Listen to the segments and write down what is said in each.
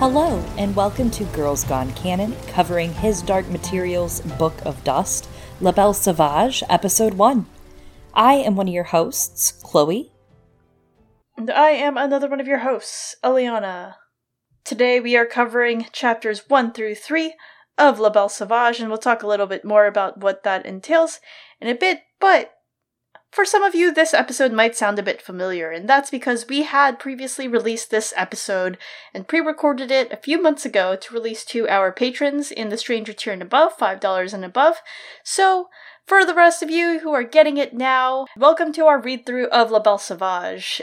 Hello, and welcome to Girls Gone Canon, covering His Dark Materials Book of Dust, La Belle Sauvage, Episode 1. I am one of your hosts, Chloe. And I am another one of your hosts, Eliana. Today we are covering chapters 1 through 3 of La Belle Sauvage, and we'll talk a little bit more about what that entails in a bit, but for some of you, this episode might sound a bit familiar, and that's because we had previously released this episode and pre recorded it a few months ago to release to our patrons in the Stranger tier and above, $5 and above. So, for the rest of you who are getting it now, welcome to our read through of La Belle Sauvage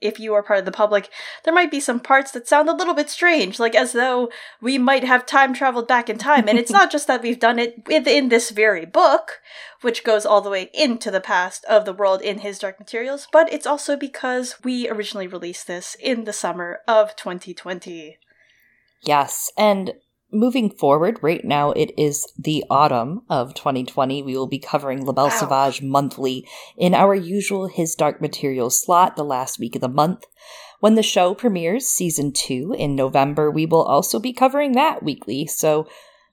if you are part of the public, there might be some parts that sound a little bit strange, like as though we might have time traveled back in time. And it's not just that we've done it within this very book, which goes all the way into the past of the world in his Dark Materials, but it's also because we originally released this in the summer of 2020. Yes, and moving forward, right now it is the autumn of 2020. We will be covering La Belle wow. Sauvage monthly in our usual His Dark Materials slot the last week of the month. When the show premieres season two in November, we will also be covering that weekly. So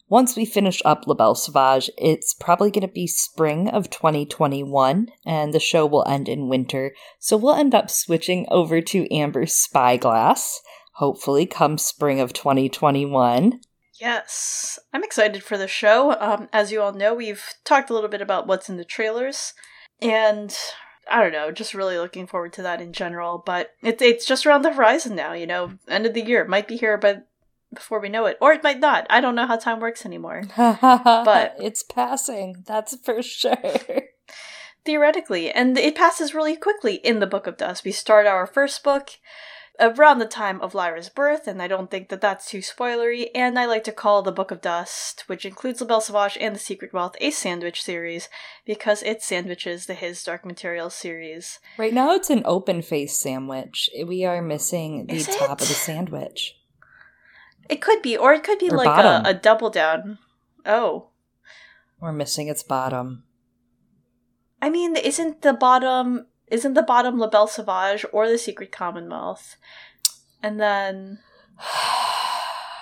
once we finish up La Belle Sauvage, it's probably going to be spring of 2021, and the show will end in winter. So we'll end up switching over to Amber's Spyglass, hopefully, come spring of 2021. Yes, I'm excited for the show. Um, as you all know, we've talked a little bit about what's in the trailers, and I don't know, just really looking forward to that in general. But it's it's just around the horizon now. You know, end of the year it might be here, but before we know it, or it might not. I don't know how time works anymore. but it's passing. That's for sure. Theoretically, and it passes really quickly in the Book of Dust. We start our first book around the time of Lyra's birth, and I don't think that that's too spoilery. And I like to call the Book of Dust, which includes La Belle Sauvage and the Secret Wealth, a sandwich series because it sandwiches the His Dark Materials series. Right now, it's an open face sandwich. We are missing the top of the sandwich. It could be, or it could be or like a, a double down. Oh, we're missing its bottom. I mean, isn't the bottom isn't the bottom La Belle Sauvage or the Secret Commonwealth? And then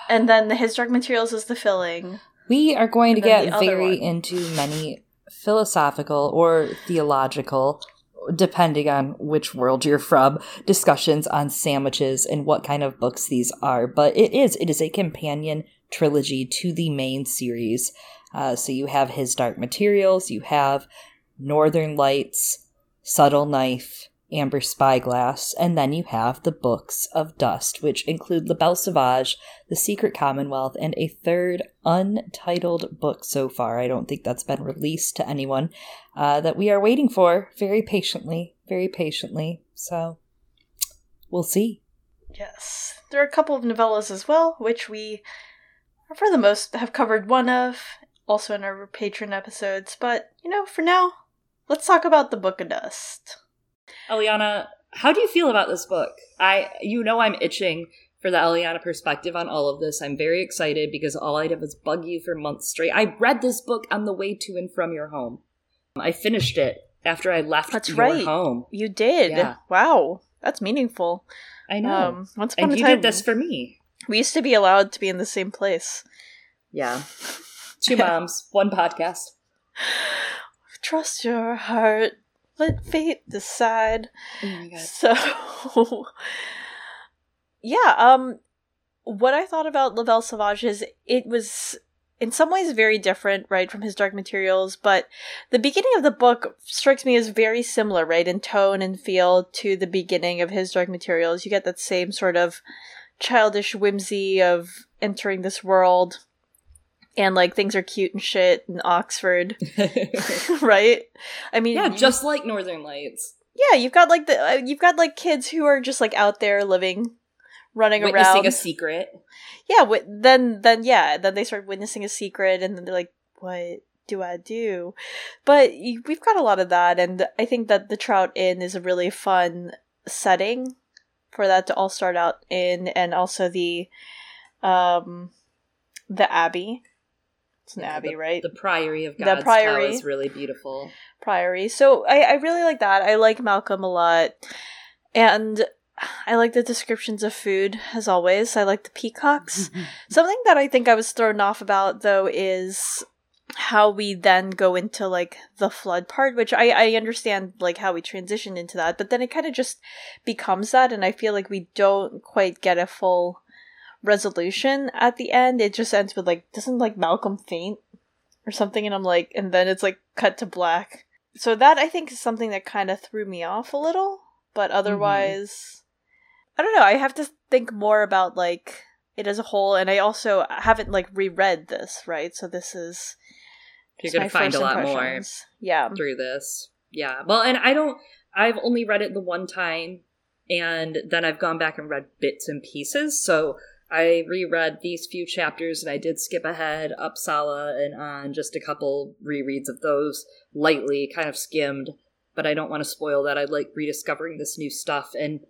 and then the His Dark Materials is the filling. We are going to get very into many philosophical or theological depending on which world you're from, discussions on sandwiches and what kind of books these are. But it is, it is a companion trilogy to the main series. Uh, so you have His Dark Materials, you have Northern Lights, Subtle Knife, Amber Spyglass, and then you have the Books of Dust, which include La Belle Sauvage, The Secret Commonwealth, and a third untitled book so far. I don't think that's been released to anyone uh, that we are waiting for very patiently, very patiently. So we'll see. Yes. There are a couple of novellas as well, which we, for the most, have covered one of, also in our patron episodes. But, you know, for now, let's talk about the Book of Dust. Eliana, how do you feel about this book? I, you know, I'm itching for the Eliana perspective on all of this. I'm very excited because all I did was bug you for months straight. I read this book on the way to and from your home. I finished it after I left That's your right. home. You did. Yeah. Wow. That's meaningful. I know. Um, once upon and a you time, did this for me. We used to be allowed to be in the same place. Yeah. Two moms, one podcast. trust your heart. Let fate decide. Oh my god. So Yeah, um what I thought about La Belle Sauvage is it was in some ways very different, right, from his Dark Materials, but the beginning of the book strikes me as very similar, right, in tone and feel to the beginning of his Dark Materials. You get that same sort of childish whimsy of entering this world and like things are cute and shit in Oxford, right? I mean, yeah, just like Northern Lights. Yeah, you've got like the uh, you've got like kids who are just like out there living, running witnessing around, a secret. Yeah, w- then then yeah, then they start witnessing a secret, and then they're like, "What do I do?" But we've got a lot of that, and I think that the Trout Inn is a really fun setting for that to all start out in, and also the um the Abbey it's an abbey, the, right? The Priory of God's the Priory is really beautiful. Priory. So I, I really like that. I like Malcolm a lot, and I like the descriptions of food as always. I like the peacocks. Something that I think I was thrown off about though is how we then go into like the flood part, which I, I understand like how we transition into that, but then it kind of just becomes that, and I feel like we don't quite get a full resolution at the end. It just ends with like, doesn't like Malcolm faint or something? And I'm like, and then it's like cut to black. So that I think is something that kind of threw me off a little, but mm-hmm. otherwise, mm-hmm. I don't know. I have to think more about like it as a whole, and I also haven't like reread this, right? So this is you're going to find a lot more yeah through this yeah well and i don't i've only read it the one time and then i've gone back and read bits and pieces so i reread these few chapters and i did skip ahead uppsala and on just a couple rereads of those lightly kind of skimmed but i don't want to spoil that i like rediscovering this new stuff and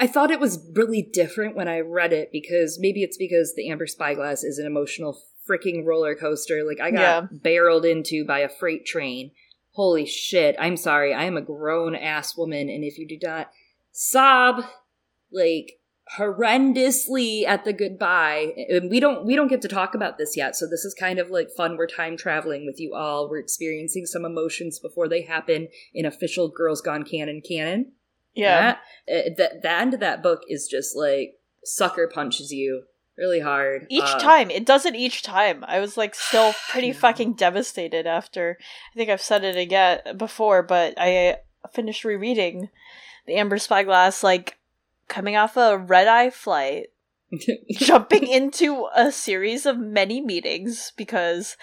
I thought it was really different when I read it because maybe it's because the Amber Spyglass is an emotional freaking roller coaster. Like I got yeah. barreled into by a freight train. Holy shit. I'm sorry. I am a grown ass woman and if you do not sob like horrendously at the goodbye. And we don't we don't get to talk about this yet. So this is kind of like fun. We're time traveling with you all. We're experiencing some emotions before they happen in official girls gone canon canon. Yeah. That, uh, the, the end of that book is just like sucker punches you really hard. Each uh, time. It does it each time. I was like still pretty fucking devastated after I think I've said it again before, but I finished rereading the Amber Spyglass like coming off a red eye flight, jumping into a series of many meetings because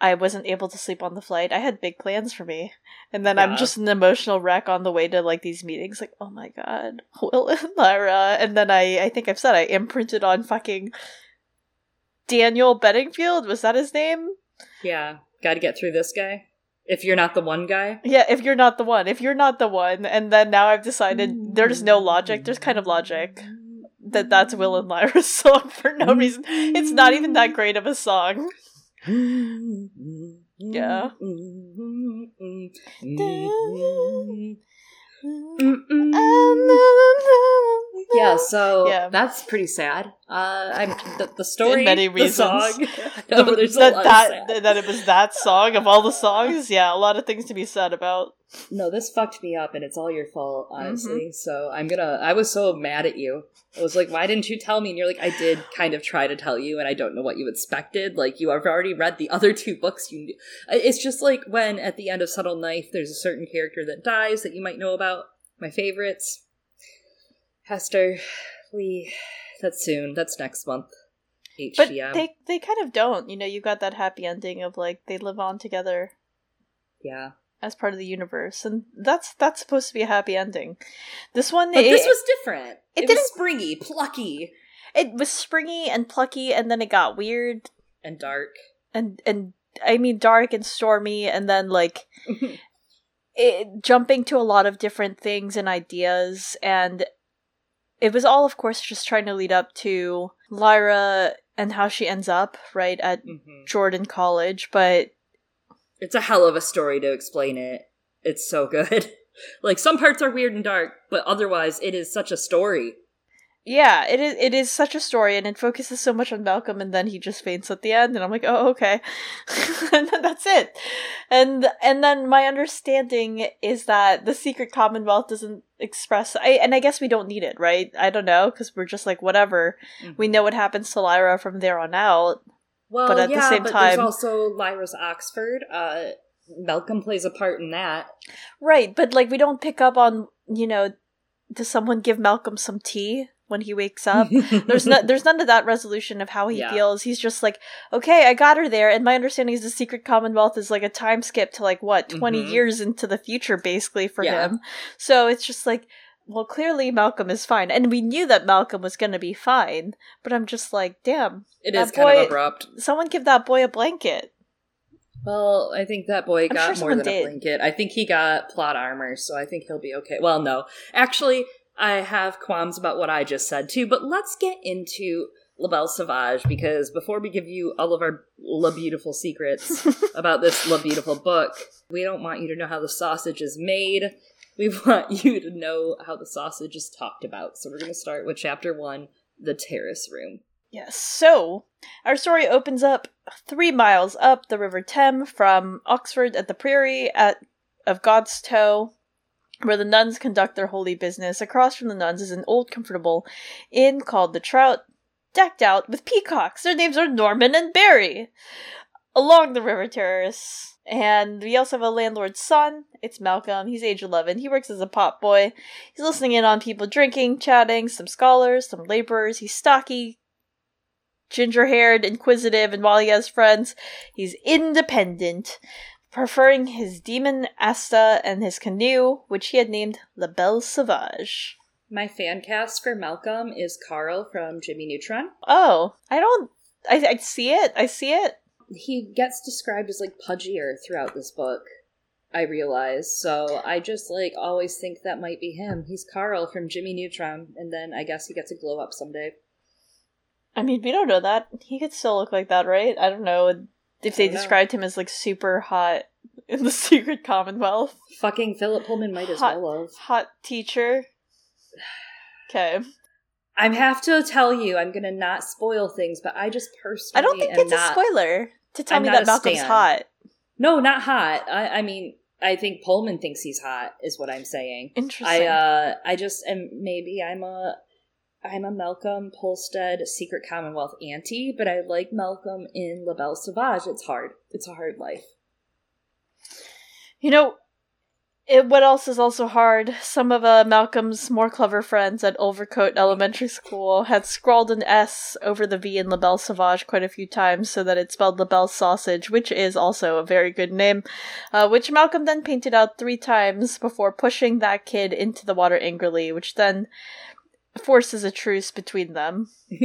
I wasn't able to sleep on the flight. I had big plans for me. And then yeah. I'm just an emotional wreck on the way to like these meetings, like, oh my god, Will and Lyra. And then I I think I've said I imprinted on fucking Daniel Bedingfield. Was that his name? Yeah. Gotta get through this guy. If you're not the one guy? Yeah, if you're not the one. If you're not the one, and then now I've decided there's no logic. There's kind of logic that that's Will and Lyra's song for no reason. It's not even that great of a song yeah. yeah, so yeah. that's pretty sad. Uh, I'm the, the story, many reasons. the song. no, the, that, that, that it was that song of all the songs. Yeah, a lot of things to be said about. No, this fucked me up, and it's all your fault, honestly. Mm-hmm. So I'm gonna. I was so mad at you. I was like, "Why didn't you tell me?" And you're like, "I did kind of try to tell you, and I don't know what you expected. Like, you have already read the other two books. You, it's just like when at the end of Subtle Knife, there's a certain character that dies that you might know about. My favorites, Hester, Lee. That's soon. That's next month. HGM. But they they kind of don't. You know, you got that happy ending of like they live on together. Yeah as part of the universe, and that's that's supposed to be a happy ending. This one, but it, this was different. It, it didn't springy, plucky. It was springy and plucky, and then it got weird and dark, and and I mean dark and stormy, and then like it jumping to a lot of different things and ideas, and it was all, of course, just trying to lead up to Lyra and how she ends up right at mm-hmm. Jordan College, but it's a hell of a story to explain it. It's so good. like some parts are weird and dark, but otherwise it is such a story. Yeah, it is it is such a story and it focuses so much on Malcolm and then he just faints at the end and I'm like, "Oh, okay." and then that's it. And and then my understanding is that the secret commonwealth doesn't express I and I guess we don't need it, right? I don't know because we're just like whatever. Mm-hmm. We know what happens to Lyra from there on out. Well, but at yeah, the same but time, there's also Lyra's Oxford. Uh, Malcolm plays a part in that, right? But like, we don't pick up on you know, does someone give Malcolm some tea when he wakes up? there's no, there's none of that resolution of how he yeah. feels. He's just like, okay, I got her there. And my understanding is the Secret Commonwealth is like a time skip to like what 20 mm-hmm. years into the future, basically for yeah. him. So it's just like well, clearly Malcolm is fine, and we knew that Malcolm was going to be fine. But I'm just like, damn, it is boy, kind of abrupt. Someone give that boy a blanket. Well, I think that boy got sure more than did. a blanket. I think he got plot armor, so I think he'll be okay. Well, no, actually, I have qualms about what I just said too. But let's get into La Belle Sauvage because before we give you all of our La Beautiful secrets about this La Beautiful book, we don't want you to know how the sausage is made we want you to know how the sausage is talked about. So we're going to start with chapter one the terrace room. Yes, so our story opens up three miles up the River Thames from Oxford at the Priory at of Godstow, where the nuns conduct their holy business. Across from the nuns is an old, comfortable inn called the Trout, decked out with peacocks. Their names are Norman and Barry. Along the river terrace. And we also have a landlord's son. It's Malcolm. He's age 11. He works as a pot boy. He's listening in on people drinking, chatting, some scholars, some laborers. He's stocky, ginger haired, inquisitive, and while he has friends, he's independent, preferring his daemon Asta and his canoe, which he had named La Belle Sauvage. My fan cast for Malcolm is Carl from Jimmy Neutron. Oh, I don't. I, I see it. I see it. He gets described as like pudgier throughout this book. I realize. So I just like always think that might be him. He's Carl from Jimmy Neutron, and then I guess he gets a glow up someday. I mean, we don't know that. He could still look like that, right? I don't know if they described him as like super hot in the Secret Commonwealth. Fucking Philip Pullman might as hot, well have. Hot teacher. Okay. I have to tell you, I'm gonna not spoil things, but I just personally I don't think it's a spoiler to tell I'm me that Malcolm's stan. hot. No, not hot. I, I mean, I think Pullman thinks he's hot, is what I'm saying. Interesting. I uh I just am maybe I'm a I'm a Malcolm Polstead Secret Commonwealth anti, but I like Malcolm in La Belle Sauvage. It's hard. It's a hard life. You know, it, what else is also hard? Some of uh, Malcolm's more clever friends at Wolvercote Elementary School had scrawled an S over the V in La Belle Sauvage quite a few times so that it spelled La Belle Sausage, which is also a very good name, uh, which Malcolm then painted out three times before pushing that kid into the water angrily, which then forces a truce between them.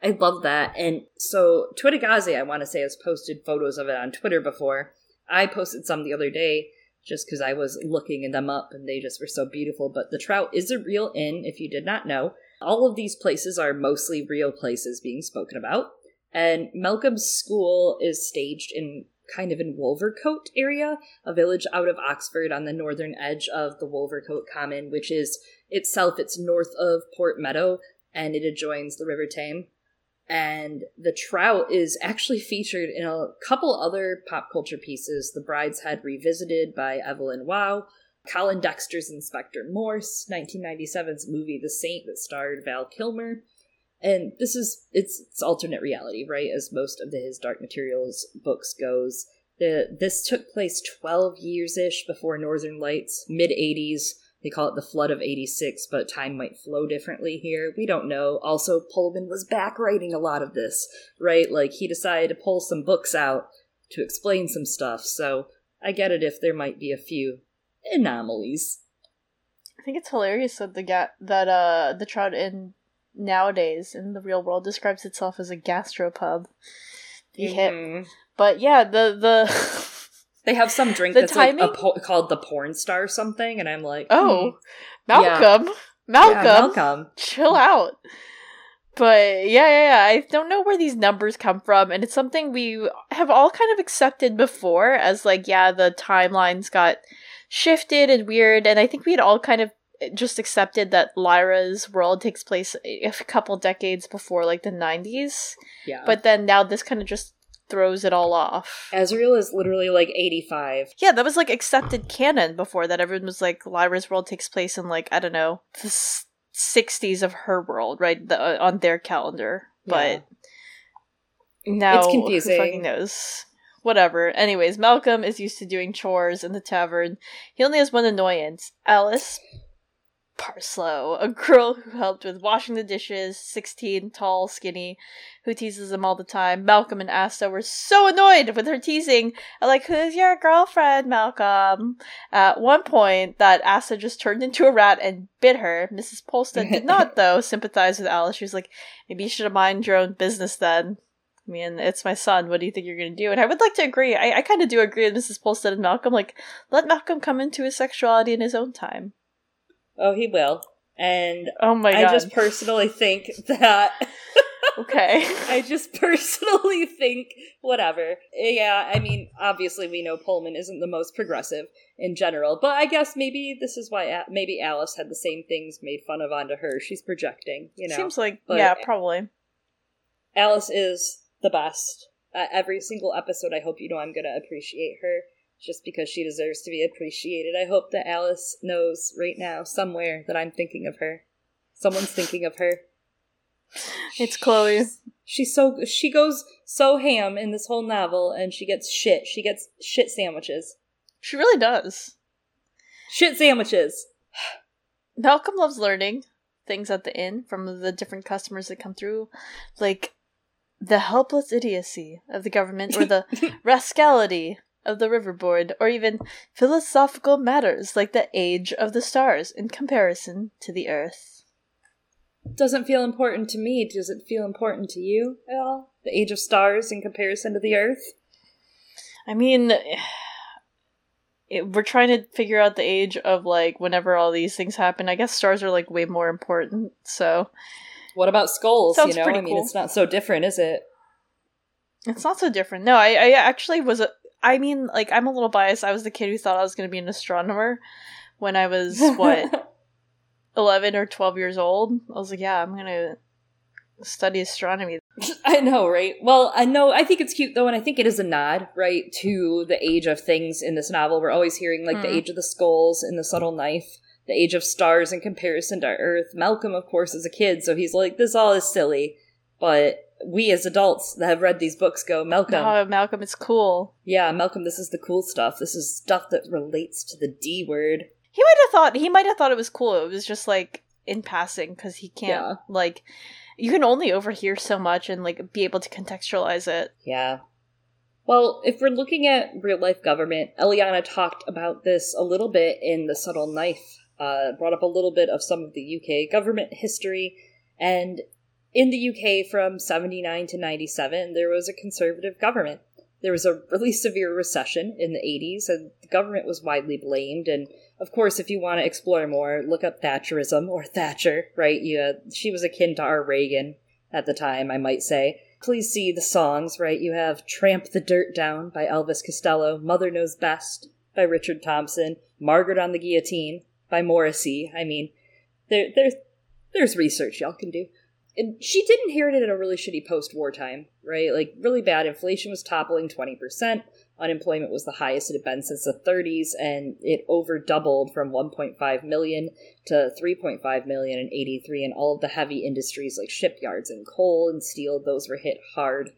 I love that. And so Twitagaze, I want to say, has posted photos of it on Twitter before. I posted some the other day just because I was looking them up and they just were so beautiful. But the Trout is a real inn, if you did not know. All of these places are mostly real places being spoken about. And Malcolm's school is staged in kind of in Wolvercote area, a village out of Oxford on the northern edge of the Wolvercote Common, which is itself it's north of Port Meadow and it adjoins the River Thames. And the trout is actually featured in a couple other pop culture pieces. The Brideshead Revisited by Evelyn Waugh, Colin Dexter's Inspector Morse, 1997's movie The Saint that starred Val Kilmer. And this is it's, it's alternate reality, right? As most of the his Dark Materials books goes. The this took place 12 years ish before Northern Lights, mid 80s. They call it the flood of 86, but time might flow differently here. We don't know. Also, Pullman was back writing a lot of this, right? Like, he decided to pull some books out to explain some stuff, so I get it if there might be a few anomalies. I think it's hilarious that the ga- that uh the Trout Inn nowadays in the real world describes itself as a gastropub. Mhm. But yeah, the the They have some drink The that's like a po- called the porn star something, and I'm like, oh, hmm, Malcolm, yeah, Malcolm, Malcolm. chill out. But yeah, yeah, yeah, I don't know where these numbers come from, and it's something we have all kind of accepted before as like, yeah, the timelines got shifted and weird, and I think we had all kind of just accepted that Lyra's world takes place a couple decades before like the 90s, Yeah, but then now this kind of just throws it all off. Ezreal is literally like 85. Yeah, that was like accepted canon before that. Everyone was like, Lyra's world takes place in like I don't know the s- '60s of her world, right? The, uh, on their calendar, but now It's who confusing. fucking knows? Whatever. Anyways, Malcolm is used to doing chores in the tavern. He only has one annoyance: Alice Parslow, a girl who helped with washing the dishes, 16, tall, skinny, who teases him all the time. Malcolm and Asta were so annoyed with her teasing. Like, who's your girlfriend, Malcolm? At one point, that Asta just turned into a rat and bit her. Mrs. Polstead did not, though, sympathize with Alice. She was like, maybe you should have mind your own business then. I mean, it's my son. What do you think you're going to do? And I would like to agree. I, I kind of do agree with Mrs. Polstead and Malcolm. Like, let Malcolm come into his sexuality in his own time. Oh, he will. And Oh my I just personally think that okay. I just personally think whatever. Yeah, I mean, obviously we know Pullman isn't the most progressive in general, but I guess maybe this is why A- maybe Alice had the same things made fun of onto her. She's projecting, you know. Seems like But- yeah, probably. Alice is the best. Uh, every single episode, I hope you know I'm going to appreciate her just because she deserves to be appreciated. I hope that Alice knows right now, somewhere, that I'm thinking of her. Someone's thinking of her. It's Chloe. She's so she goes so ham in this whole novel, and she gets shit. She gets shit sandwiches. She really does. Shit sandwiches. Malcolm loves learning things at the inn from the different customers that come through, like the helpless idiocy of the government or the rascality of the riverboard, or even philosophical matters like the age of the stars in comparison to the earth. Doesn't feel important to me. Does it feel important to you at all? The age of stars in comparison to the Earth. I mean, it, we're trying to figure out the age of like whenever all these things happen. I guess stars are like way more important. So What about skulls? Sounds you know, pretty I mean, cool. it's not so different, is it? it's not so different. No, I, I actually was a. I mean, like I'm a little biased. I was the kid who thought I was going to be an astronomer when I was what 11 or 12 years old. I was like, yeah, I'm going to study astronomy. I know, right? Well, I know. I think it's cute though, and I think it is a nod, right, to the age of things in this novel. We're always hearing like the Mm. age of the skulls and the subtle knife, the age of stars in comparison to Earth. Malcolm, of course, is a kid, so he's like, "This all is silly," but we as adults that have read these books go, "Malcolm, Oh, Malcolm, it's cool. yeah, Malcolm, this is the cool stuff. This is stuff that relates to the D word." He might have thought he might have thought it was cool. It was just like in passing because he can't Yeah. like you can only overhear so much and like be able to contextualize it. Yeah. Well, if we're looking at real life government, Eliana talked about this a little bit in The Subtle Knife, uh, brought up a little bit of some of the UK government history. And in the UK from 79 to 97, there was a conservative government. There was a really severe recession in the 80s, and the government was widely blamed. And of course, if you want to explore more, look up Thatcherism or Thatcher, right? You, uh, she was akin to our Reagan at the time, I might say. Please see the songs, right? You have Tramp the Dirt Down by Elvis Costello, Mother Knows Best by Richard Thompson, Margaret on the Guillotine by Morrissey. I mean, there, there's, there's research y'all can do. And she did inherit it in a really shitty post war time, right? Like, really bad. Inflation was toppling 20%. Unemployment was the highest it had been since the 30s, and it over doubled from 1.5 million to 3.5 million in 83. And all of the heavy industries like shipyards and coal and steel, those were hit hard.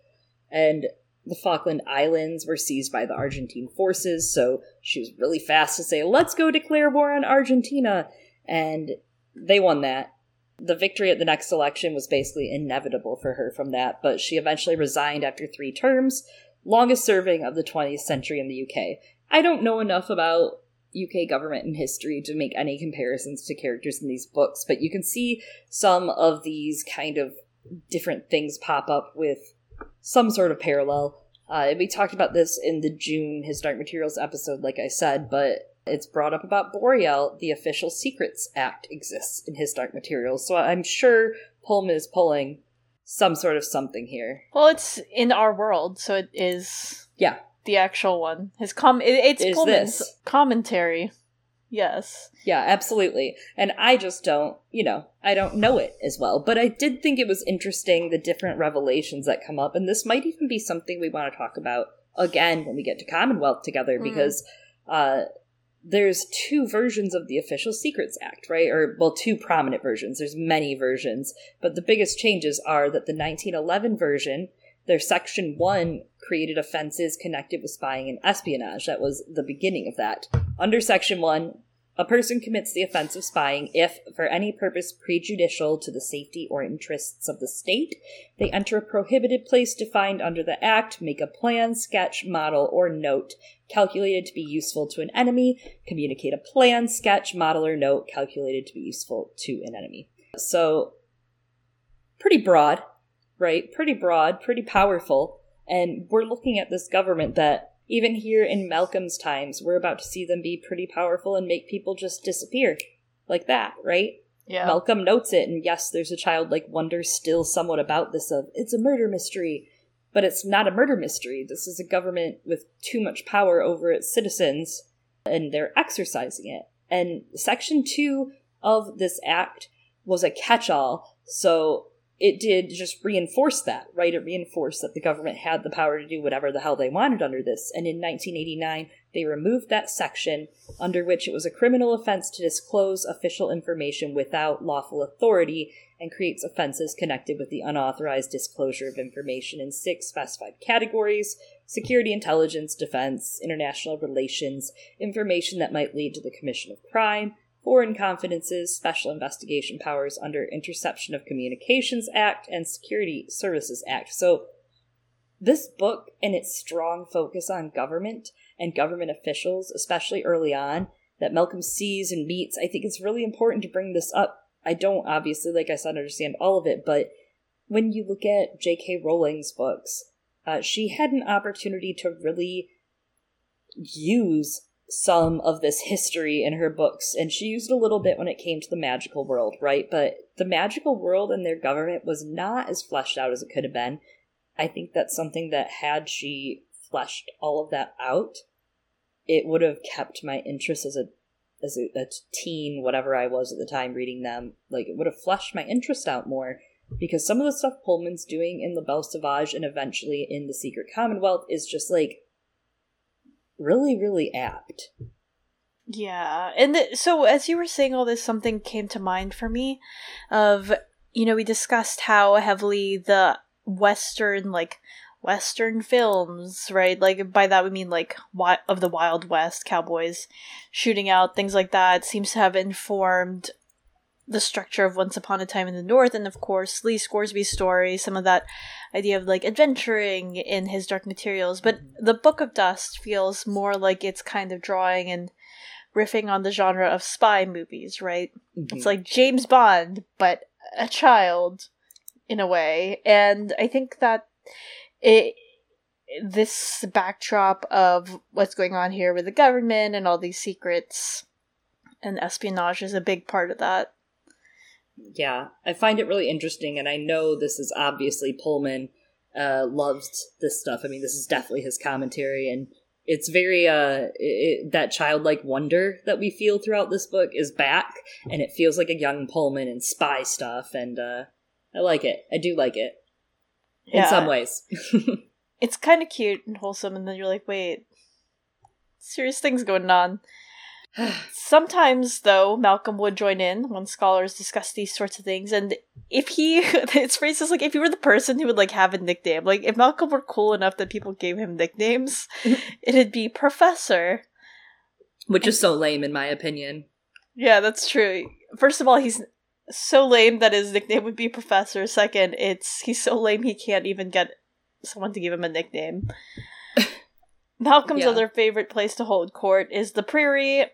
And the Falkland Islands were seized by the Argentine forces, so she was really fast to say, let's go declare war on Argentina. And they won that. The victory at the next election was basically inevitable for her from that, but she eventually resigned after three terms, longest serving of the 20th century in the UK. I don't know enough about UK government and history to make any comparisons to characters in these books, but you can see some of these kind of different things pop up with some sort of parallel. Uh, we talked about this in the June His Dark Materials episode, like I said, but it's brought up about Boreal. The Official Secrets Act exists in His Dark Materials, so I'm sure Pullman is pulling some sort of something here. Well, it's in our world, so it is Yeah. the actual one. His com it, it's Is Pullman's this. commentary. Yes. Yeah, absolutely. And I just don't, you know, I don't know it as well. But I did think it was interesting the different revelations that come up. And this might even be something we want to talk about again when we get to Commonwealth together Mhm. because uh, there's two versions of the Official Secrets Act, right? Or, well, two prominent versions. There's many versions. But the biggest changes are that the 1911 version, their Section 1 created offenses connected with spying and espionage. That was the beginning of that. Under Section 1, a person commits the offense of spying if, for any purpose prejudicial to the safety or interests of the state, they enter a prohibited place defined under the Act, make a plan, sketch, model, or note calculated to be useful to an enemy, communicate a plan, sketch, model, or note calculated to be useful to an enemy. So, pretty broad, right? Pretty broad, pretty powerful. And we're looking at this government that even here in Malcolm's times, we're about to see them be pretty powerful and make people just disappear like that, right? Yeah. Malcolm notes it, and yes, there's a childlike wonder still somewhat about this of it's a murder mystery, but it's not a murder mystery. This is a government with too much power over its citizens, and they're exercising it. And Section 2 of this act was a catch all, so it did just reinforce that, right? It reinforced that the government had the power to do whatever the hell they wanted under this. And in 1989, they removed that section under which it was a criminal offense to disclose official information without lawful authority and creates offenses connected with the unauthorized disclosure of information in six specified categories security, intelligence, defense, international relations, information that might lead to the commission of crime, foreign confidences, special investigation powers under Interception of Communications Act and Security Services Act. So, this book and its strong focus on government and government officials, especially early on, that Malcolm sees and meets, I think it's really important to bring this up. I don't obviously, like I said, understand all of it, but when you look at J.K. Rowling's books, uh, she had an opportunity to really use some of this history in her books, and she used a little bit when it came to the magical world, right? But the magical world and their government was not as fleshed out as it could have been. I think that's something that had she fleshed all of that out, it would have kept my interest as a as a, a teen, whatever I was at the time reading them. Like it would have fleshed my interest out more because some of the stuff Pullman's doing in La Belle Sauvage and eventually in The Secret Commonwealth is just like really, really apt. Yeah, and the, so as you were saying all this, something came to mind for me. Of you know, we discussed how heavily the Western like Western films, right? Like by that we mean like wi- of the Wild West, cowboys shooting out, things like that, seems to have informed the structure of Once Upon a Time in the North, and of course Lee Scoresby's story, some of that idea of like adventuring in his Dark Materials. But the Book of Dust feels more like it's kind of drawing and riffing on the genre of spy movies, right? Mm-hmm. It's like James Bond, but a child in a way. And I think that it this backdrop of what's going on here with the government and all these secrets and espionage is a big part of that. Yeah, I find it really interesting, and I know this is obviously Pullman uh, loves this stuff. I mean, this is definitely his commentary, and it's very uh it, that childlike wonder that we feel throughout this book is back, and it feels like a young Pullman and spy stuff, and uh, I like it. I do like it yeah. in some ways. it's kind of cute and wholesome, and then you're like, wait, serious things going on. Sometimes, though, Malcolm would join in when scholars discuss these sorts of things, and if he, it's phrases like if you were the person who would like have a nickname, like if Malcolm were cool enough that people gave him nicknames, it'd be Professor, which is so lame in my opinion. Yeah, that's true. First of all, he's so lame that his nickname would be Professor. Second, it's he's so lame he can't even get someone to give him a nickname. Malcolm's yeah. other favorite place to hold court is the priory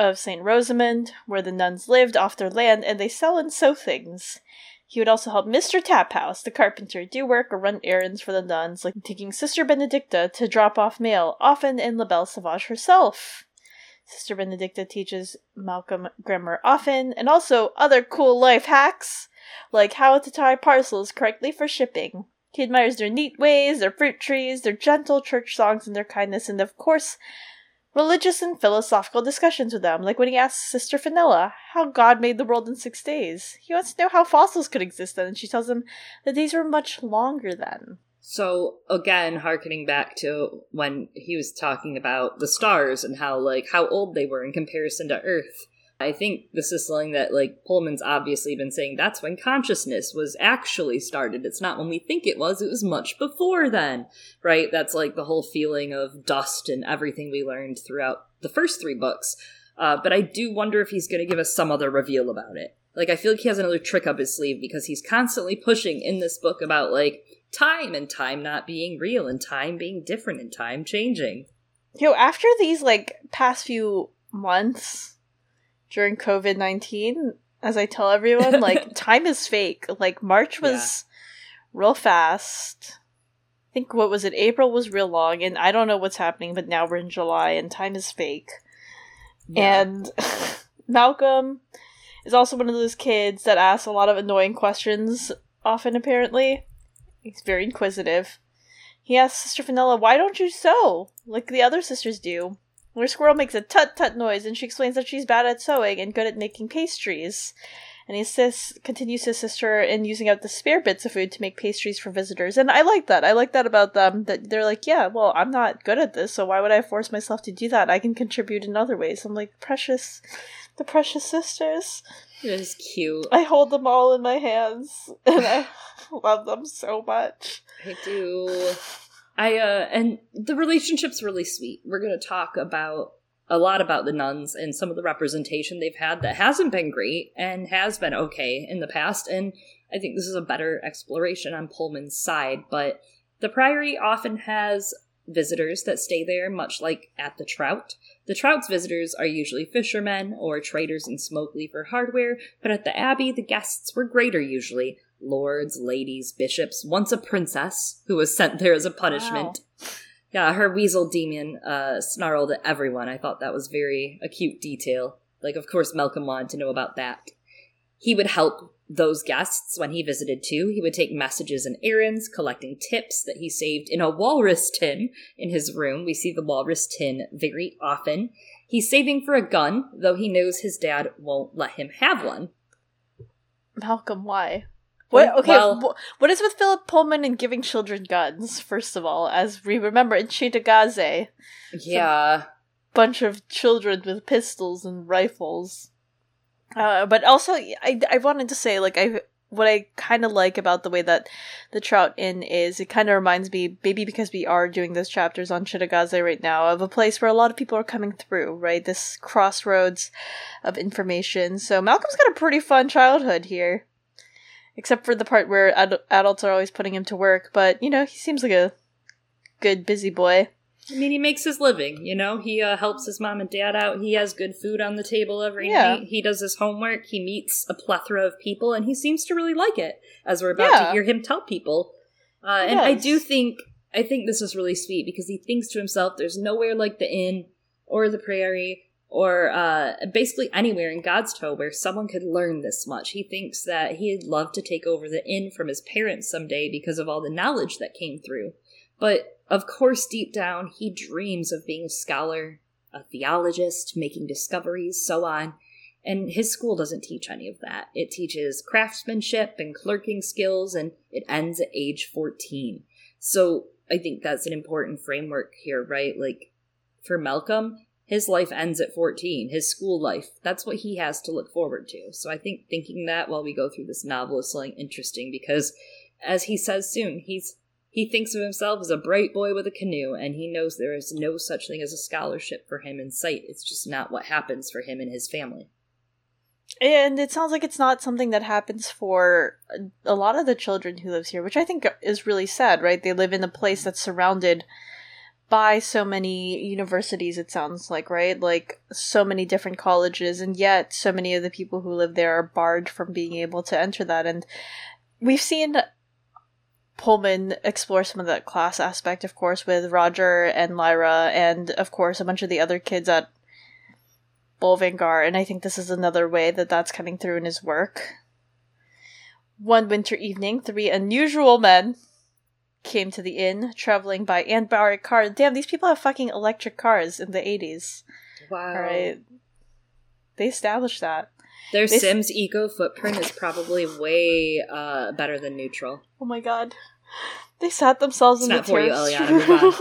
of St. Rosamond, where the nuns lived off their land and they sell and sew things. He would also help Mr. Taphouse, the carpenter, do work or run errands for the nuns, like taking Sister Benedicta to drop off mail, often in La Belle Sauvage herself. Sister Benedicta teaches Malcolm grammar often, and also other cool life hacks, like how to tie parcels correctly for shipping. He admires their neat ways, their fruit trees, their gentle church songs, and their kindness, and of course, religious and philosophical discussions with them, like when he asks Sister Fenella how God made the world in six days. He wants to know how fossils could exist then, and she tells him the days were much longer then. So again, harkening back to when he was talking about the stars and how like how old they were in comparison to Earth. I think this is something that like Pullman's obviously been saying that's when consciousness was actually started. It's not when we think it was, it was much before then. Right? That's like the whole feeling of dust and everything we learned throughout the first three books. Uh, but I do wonder if he's going to give us some other reveal about it. Like, I feel like he has another trick up his sleeve because he's constantly pushing in this book about, like, time and time not being real and time being different and time changing. Yo, after these, like, past few months, during COVID 19, as I tell everyone, like, time is fake. Like, March was yeah. real fast. I think, what was it? April was real long, and I don't know what's happening, but now we're in July, and time is fake. Yeah. And Malcolm is also one of those kids that asks a lot of annoying questions often, apparently. He's very inquisitive. He asks Sister Fenella, Why don't you sew? Like the other sisters do. Where Squirrel makes a tut tut noise and she explains that she's bad at sewing and good at making pastries. And he says, continues to assist her in using up the spare bits of food to make pastries for visitors. And I like that. I like that about them. That they're like, yeah, well, I'm not good at this, so why would I force myself to do that? I can contribute in other ways. I'm like, precious, the precious sisters. It is cute. I hold them all in my hands, and I love them so much. I do. I uh and the relationship's really sweet. We're gonna talk about a lot about the nuns and some of the representation they've had that hasn't been great and has been okay in the past. And I think this is a better exploration on Pullman's side. But the Priory often has visitors that stay there, much like at the Trout. The Trout's visitors are usually fishermen or traders in smoke for hardware, but at the Abbey, the guests were greater usually lords, ladies, bishops, once a princess who was sent there as a punishment. Wow. Yeah, her weasel daemon uh, snarled at everyone. I thought that was very a cute detail. Like, of course, Malcolm wanted to know about that. He would help those guests when he visited too. He would take messages and errands, collecting tips that he saved in a walrus tin in his room. We see the walrus tin very often. He's saving for a gun, though he knows his dad won't let him have one. Malcolm, why? What? Okay, well, what is with Philip Pullman and giving children guns? First of all, as we remember in Cittàgazze, yeah, bunch of children with pistols and rifles. Uh, but also, I I wanted to say like I what I kind of like about the way that the Trout Inn is, it kind of reminds me, maybe because we are doing those chapters on Cittàgazze right now, of a place where a lot of people are coming through, right? This crossroads of information. So Malcolm's got a pretty fun childhood here except for the part where ad- adults are always putting him to work. But you know, he seems like a good busy boy. I mean, he makes his living. You know, he uh, helps his mom and dad out. He has good food on the table every yeah. night. He does his homework. He meets a plethora of people, and he seems to really like it. As we're about yeah. to hear him tell people, uh, and I do think I think this is really sweet because he thinks to himself, "There's nowhere like the inn or the priory or uh, basically anywhere in Godstow where someone could learn this much. He thinks that he'd love to take over the inn from his parents someday because of all the knowledge that came through. But of course, deep down, he dreams of being a scholar, a theologist, making discoveries, so on. And his school doesn't teach any of that. It teaches craftsmanship and clerking skills, and it ends at age 14. So I think that's an important framework here, right? Like, for Malcolm, his life ends at 14 his school life that's what he has to look forward to. So i think thinking that while we go through this novel is something interesting because as he says soon he's he thinks of himself as a bright boy with a canoe and he knows there is no such thing as a scholarship for him in sight. It's just not what happens for him and his family. And it sounds like it's not something that happens for a lot of the children who lives here which i think is really sad right? They live in a place that's surrounded by so many universities it sounds like right? Like so many different colleges and yet so many of the people who live there are barred from being able to enter that. And we've seen Pullman explore some of that class aspect of course with Roger and Lyra and of course a bunch of the other kids at Bolvangar and I think this is another way that that's coming through in his work. One winter evening three unusual men came to the inn, traveling by anbaric car. Damn, these people have fucking electric cars in the 80s. Wow. All right. They established that. Their they Sims s- eco footprint is probably way uh, better than neutral. Oh my god. They sat themselves it's in the terrace you, room.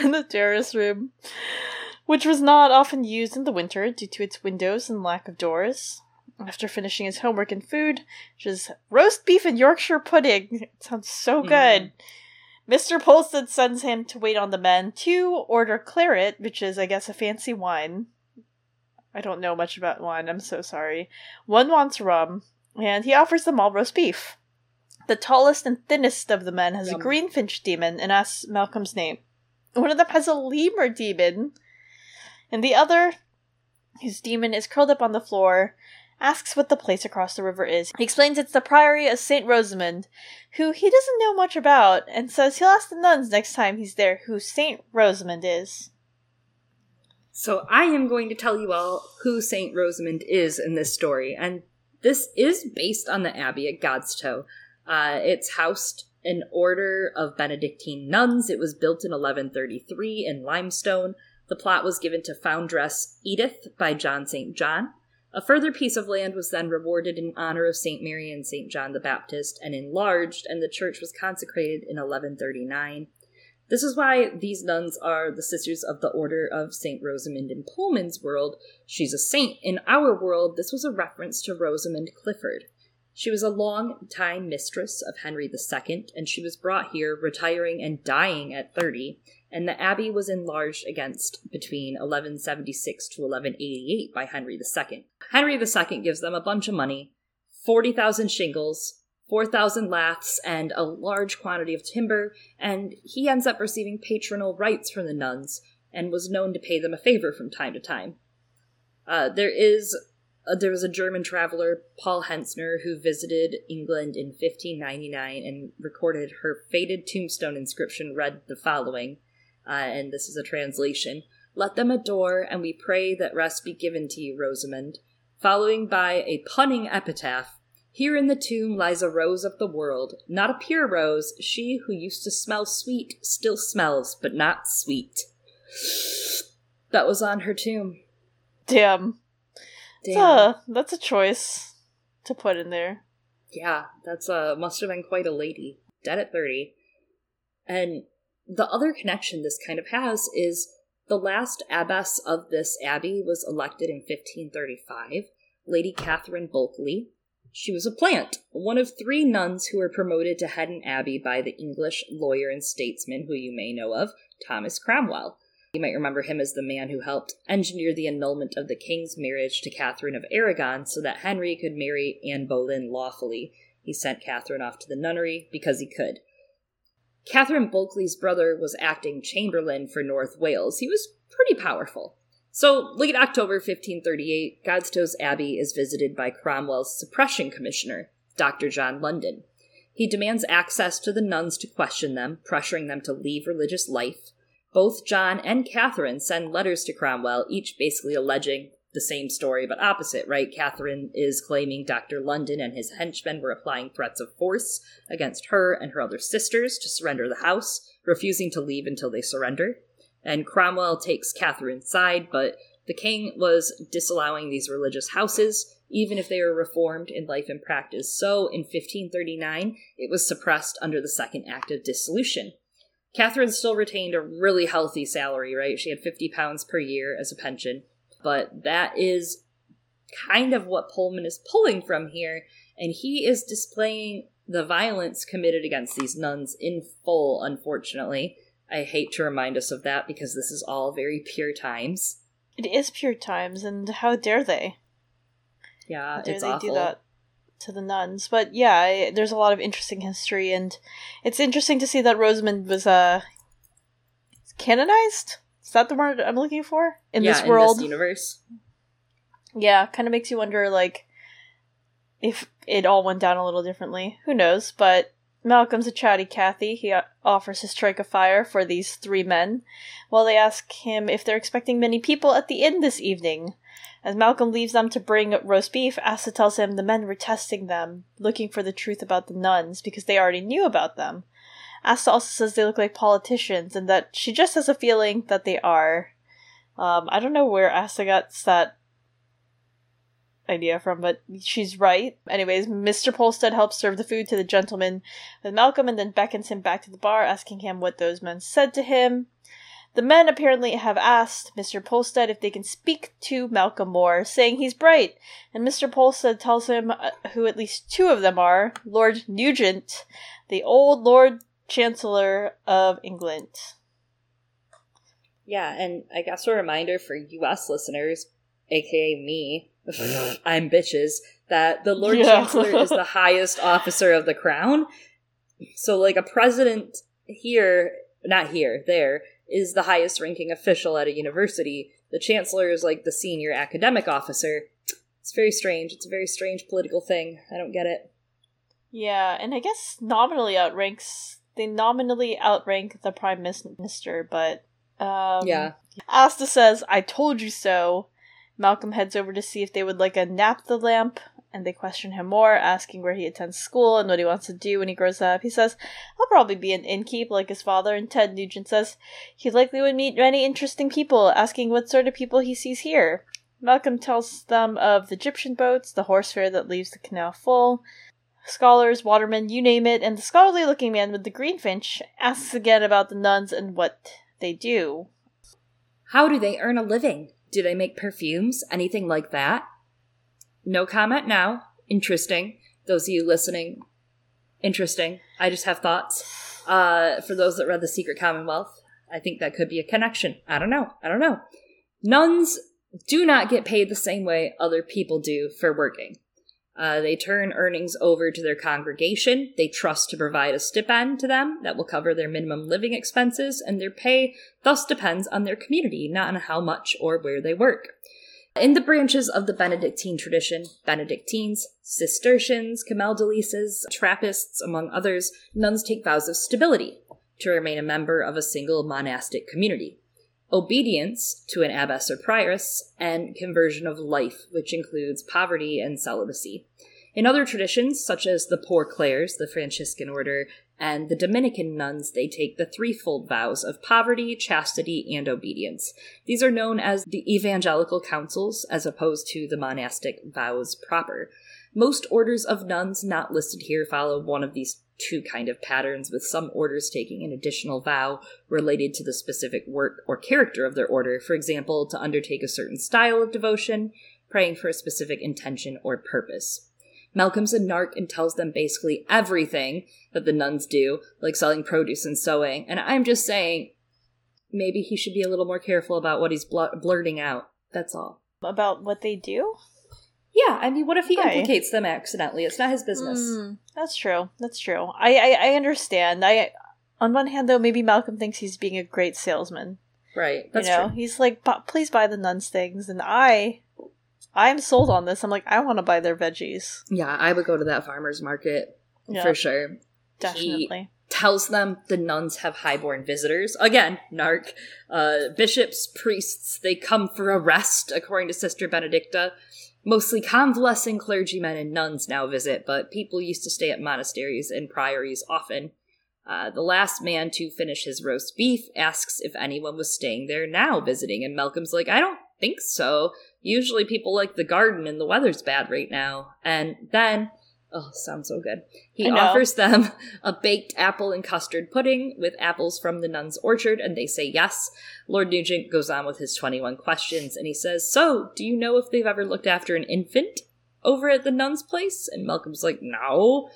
in the terrace room, which was not often used in the winter due to its windows and lack of doors after finishing his homework and food, which is roast beef and Yorkshire pudding. It sounds so mm. good. Mm. Mr. Polstead sends him to wait on the men to order claret, which is, I guess, a fancy wine. I don't know much about wine, I'm so sorry. One wants rum, and he offers them all roast beef. The tallest and thinnest of the men has Yum. a greenfinch daemon and asks Malcolm's name. One of them has a lemur daemon, and the other, whose daemon is curled up on the floor, asks what the place across the river is. He explains it's the Priory of St. Rosamond, who he doesn't know much about, and says he'll ask the nuns next time he's there who St. Rosamond is. So I am going to tell you all who Saint Rosamond is in this story, and this is based on the abbey at Godstow. Uh, it's housed an order of Benedictine nuns. It was built in 1133 in limestone. The plot was given to foundress Edith by John St. John. A further piece of land was then rewarded in honor of St. Mary and St. John the Baptist and enlarged, and the church was consecrated in 1139. This is why these nuns are the sisters of the Order of St. Rosamund in Pullman's world. She's a saint. In our world, this was a reference to Rosamund Clifford. She was a long time mistress of Henry II, and she was brought here, retiring and dying at 30, and the abbey was enlarged against between 1176 to 1188 by Henry II. Henry II gives them a bunch of money, 40,000 shingles, 4,000 laths, and a large quantity of timber, and he ends up receiving patronal rights from the nuns and was known to pay them a favor from time to time. Uh, there is there was a German traveler, Paul Hentzner, who visited England in 1599 and recorded her faded tombstone inscription read the following, uh, and this is a translation Let them adore, and we pray that rest be given to you, Rosamund. Following by a punning epitaph Here in the tomb lies a rose of the world, not a pure rose, she who used to smell sweet still smells, but not sweet. That was on her tomb. Damn. Damn. A, that's a choice to put in there. Yeah, that's uh must have been quite a lady. Dead at 30. And the other connection this kind of has is the last abbess of this abbey was elected in 1535, Lady Catherine Bulkeley. She was a plant, one of three nuns who were promoted to head an abbey by the English lawyer and statesman who you may know of, Thomas Cromwell. You might remember him as the man who helped engineer the annulment of the king's marriage to Catherine of Aragon so that Henry could marry Anne Boleyn lawfully. He sent Catherine off to the nunnery because he could. Catherine Bulkeley's brother was acting chamberlain for North Wales. He was pretty powerful. So, late October 1538, Godstow's Abbey is visited by Cromwell's suppression commissioner, Dr. John London. He demands access to the nuns to question them, pressuring them to leave religious life. Both John and Catherine send letters to Cromwell, each basically alleging the same story but opposite, right? Catherine is claiming Dr. London and his henchmen were applying threats of force against her and her other sisters to surrender the house, refusing to leave until they surrender. And Cromwell takes Catherine's side, but the king was disallowing these religious houses, even if they were reformed in life and practice. So in 1539, it was suppressed under the Second Act of Dissolution. Catherine still retained a really healthy salary, right? She had 50 pounds per year as a pension. But that is kind of what Pullman is pulling from here. And he is displaying the violence committed against these nuns in full, unfortunately. I hate to remind us of that because this is all very pure times. It is pure times, and how dare they? Yeah, how dare they awful. do that? to the nuns. But yeah, there's a lot of interesting history, and it's interesting to see that Rosamund was uh canonized. Is that the word I'm looking for in yeah, this world, in this universe? Yeah, kind of makes you wonder, like, if it all went down a little differently. Who knows? But Malcolm's a chatty Cathy. He uh, offers to strike a fire for these three men, while they ask him if they're expecting many people at the inn this evening. As Malcolm leaves them to bring roast beef, Asta tells him the men were testing them, looking for the truth about the nuns, because they already knew about them. Asta also says they look like politicians, and that she just has a feeling that they are. Um, I don't know where Asta got that idea from, but she's right. Anyways, Mr. Polstead helps serve the food to the gentleman with Malcolm and then beckons him back to the bar, asking him what those men said to him. The men apparently have asked Mr. Polstead if they can speak to Malcolm Moore, saying he's bright, and Mr. Polstead tells him uh, who at least two of them are Lord Nugent, the old Lord Chancellor of England. Yeah, and I guess a reminder for US listeners, aka me, I'm bitches, that the Lord yeah. Chancellor is the highest officer of the crown. So, like, a president here, not here, there, is the highest ranking official at a university. The chancellor is like the senior academic officer. It's very strange. It's a very strange political thing. I don't get it. Yeah, and I guess nominally outranks they nominally outrank the prime minister, but um, yeah, Asta says, I told you so. Malcolm heads over to see if they would like a naphtha lamp, and they question him more, asking where he attends school and what he wants to do when he grows up. He says, I'll probably be an innkeep like his father, and Ted Nugent says he likely would meet many interesting people, asking what sort of people he sees here. Malcolm tells them of the gyptian boats, the horse fair that leaves the canal full, scholars, watermen, you name it, and the scholarly looking man with the greenfinch asks again about the nuns and what they do. How do they earn a living? Do they make perfumes? Anything like that? No comment now. Interesting. Those of you listening, interesting. I just have thoughts. Uh, for those that read The Secret Commonwealth, I think that could be a connection. I don't know. I don't know. Nuns do not get paid the same way other people do for working. Uh, they turn earnings over to their congregation. They trust to provide a stipend to them that will cover their minimum living expenses, and their pay thus depends on their community, not on how much or where they work. In the branches of the Benedictine tradition, Benedictines, Cistercians, Camaldolese, Trappists, among others, nuns take vows of stability to remain a member of a single monastic community obedience to an abbess or prioress, and conversion of life, which includes poverty and celibacy. In other traditions, such as the Poor Clares, the Franciscan order, and the Dominican nuns, they take the threefold vows of poverty, chastity, and obedience. These are known as the evangelical counsels, as opposed to the monastic vows proper. Most orders of nuns not listed here follow one of these two kind of patterns, with some orders taking an additional vow related to the specific work or character of their order. For example, to undertake a certain style of devotion, praying for a specific intention or purpose. Malcolm's a narc and tells them basically everything that the nuns do, like selling produce and sewing. And I'm just saying, maybe he should be a little more careful about what he's bl- blurting out. That's all. About what they do? Yeah, I mean, what if he right. implicates them accidentally? It's not his business. Mm, that's true. That's true. I, I I understand. I on one hand though, maybe Malcolm thinks he's being a great salesman. Right. That's you know, true. he's like, please buy the nuns things, and I, I'm sold on this. I'm like, I want to buy their veggies. Yeah, I would go to that farmer's market yeah, for sure. Definitely. He tells them the nuns have highborn visitors. Again, narc. Uh, bishops, priests, they come for a rest, according to Sister Benedicta. Mostly convalescing clergymen and nuns now visit, but people used to stay at monasteries and priories often. Uh, the last man to finish his roast beef asks if anyone was staying there now visiting, and Malcolm's like, I don't think so. Usually people like the garden and the weather's bad right now. And then Oh, sounds so good. He offers them a baked apple and custard pudding with apples from the nun's orchard, and they say yes. Lord Nugent goes on with his 21 questions, and he says, So, do you know if they've ever looked after an infant over at the nun's place? And Malcolm's like, No.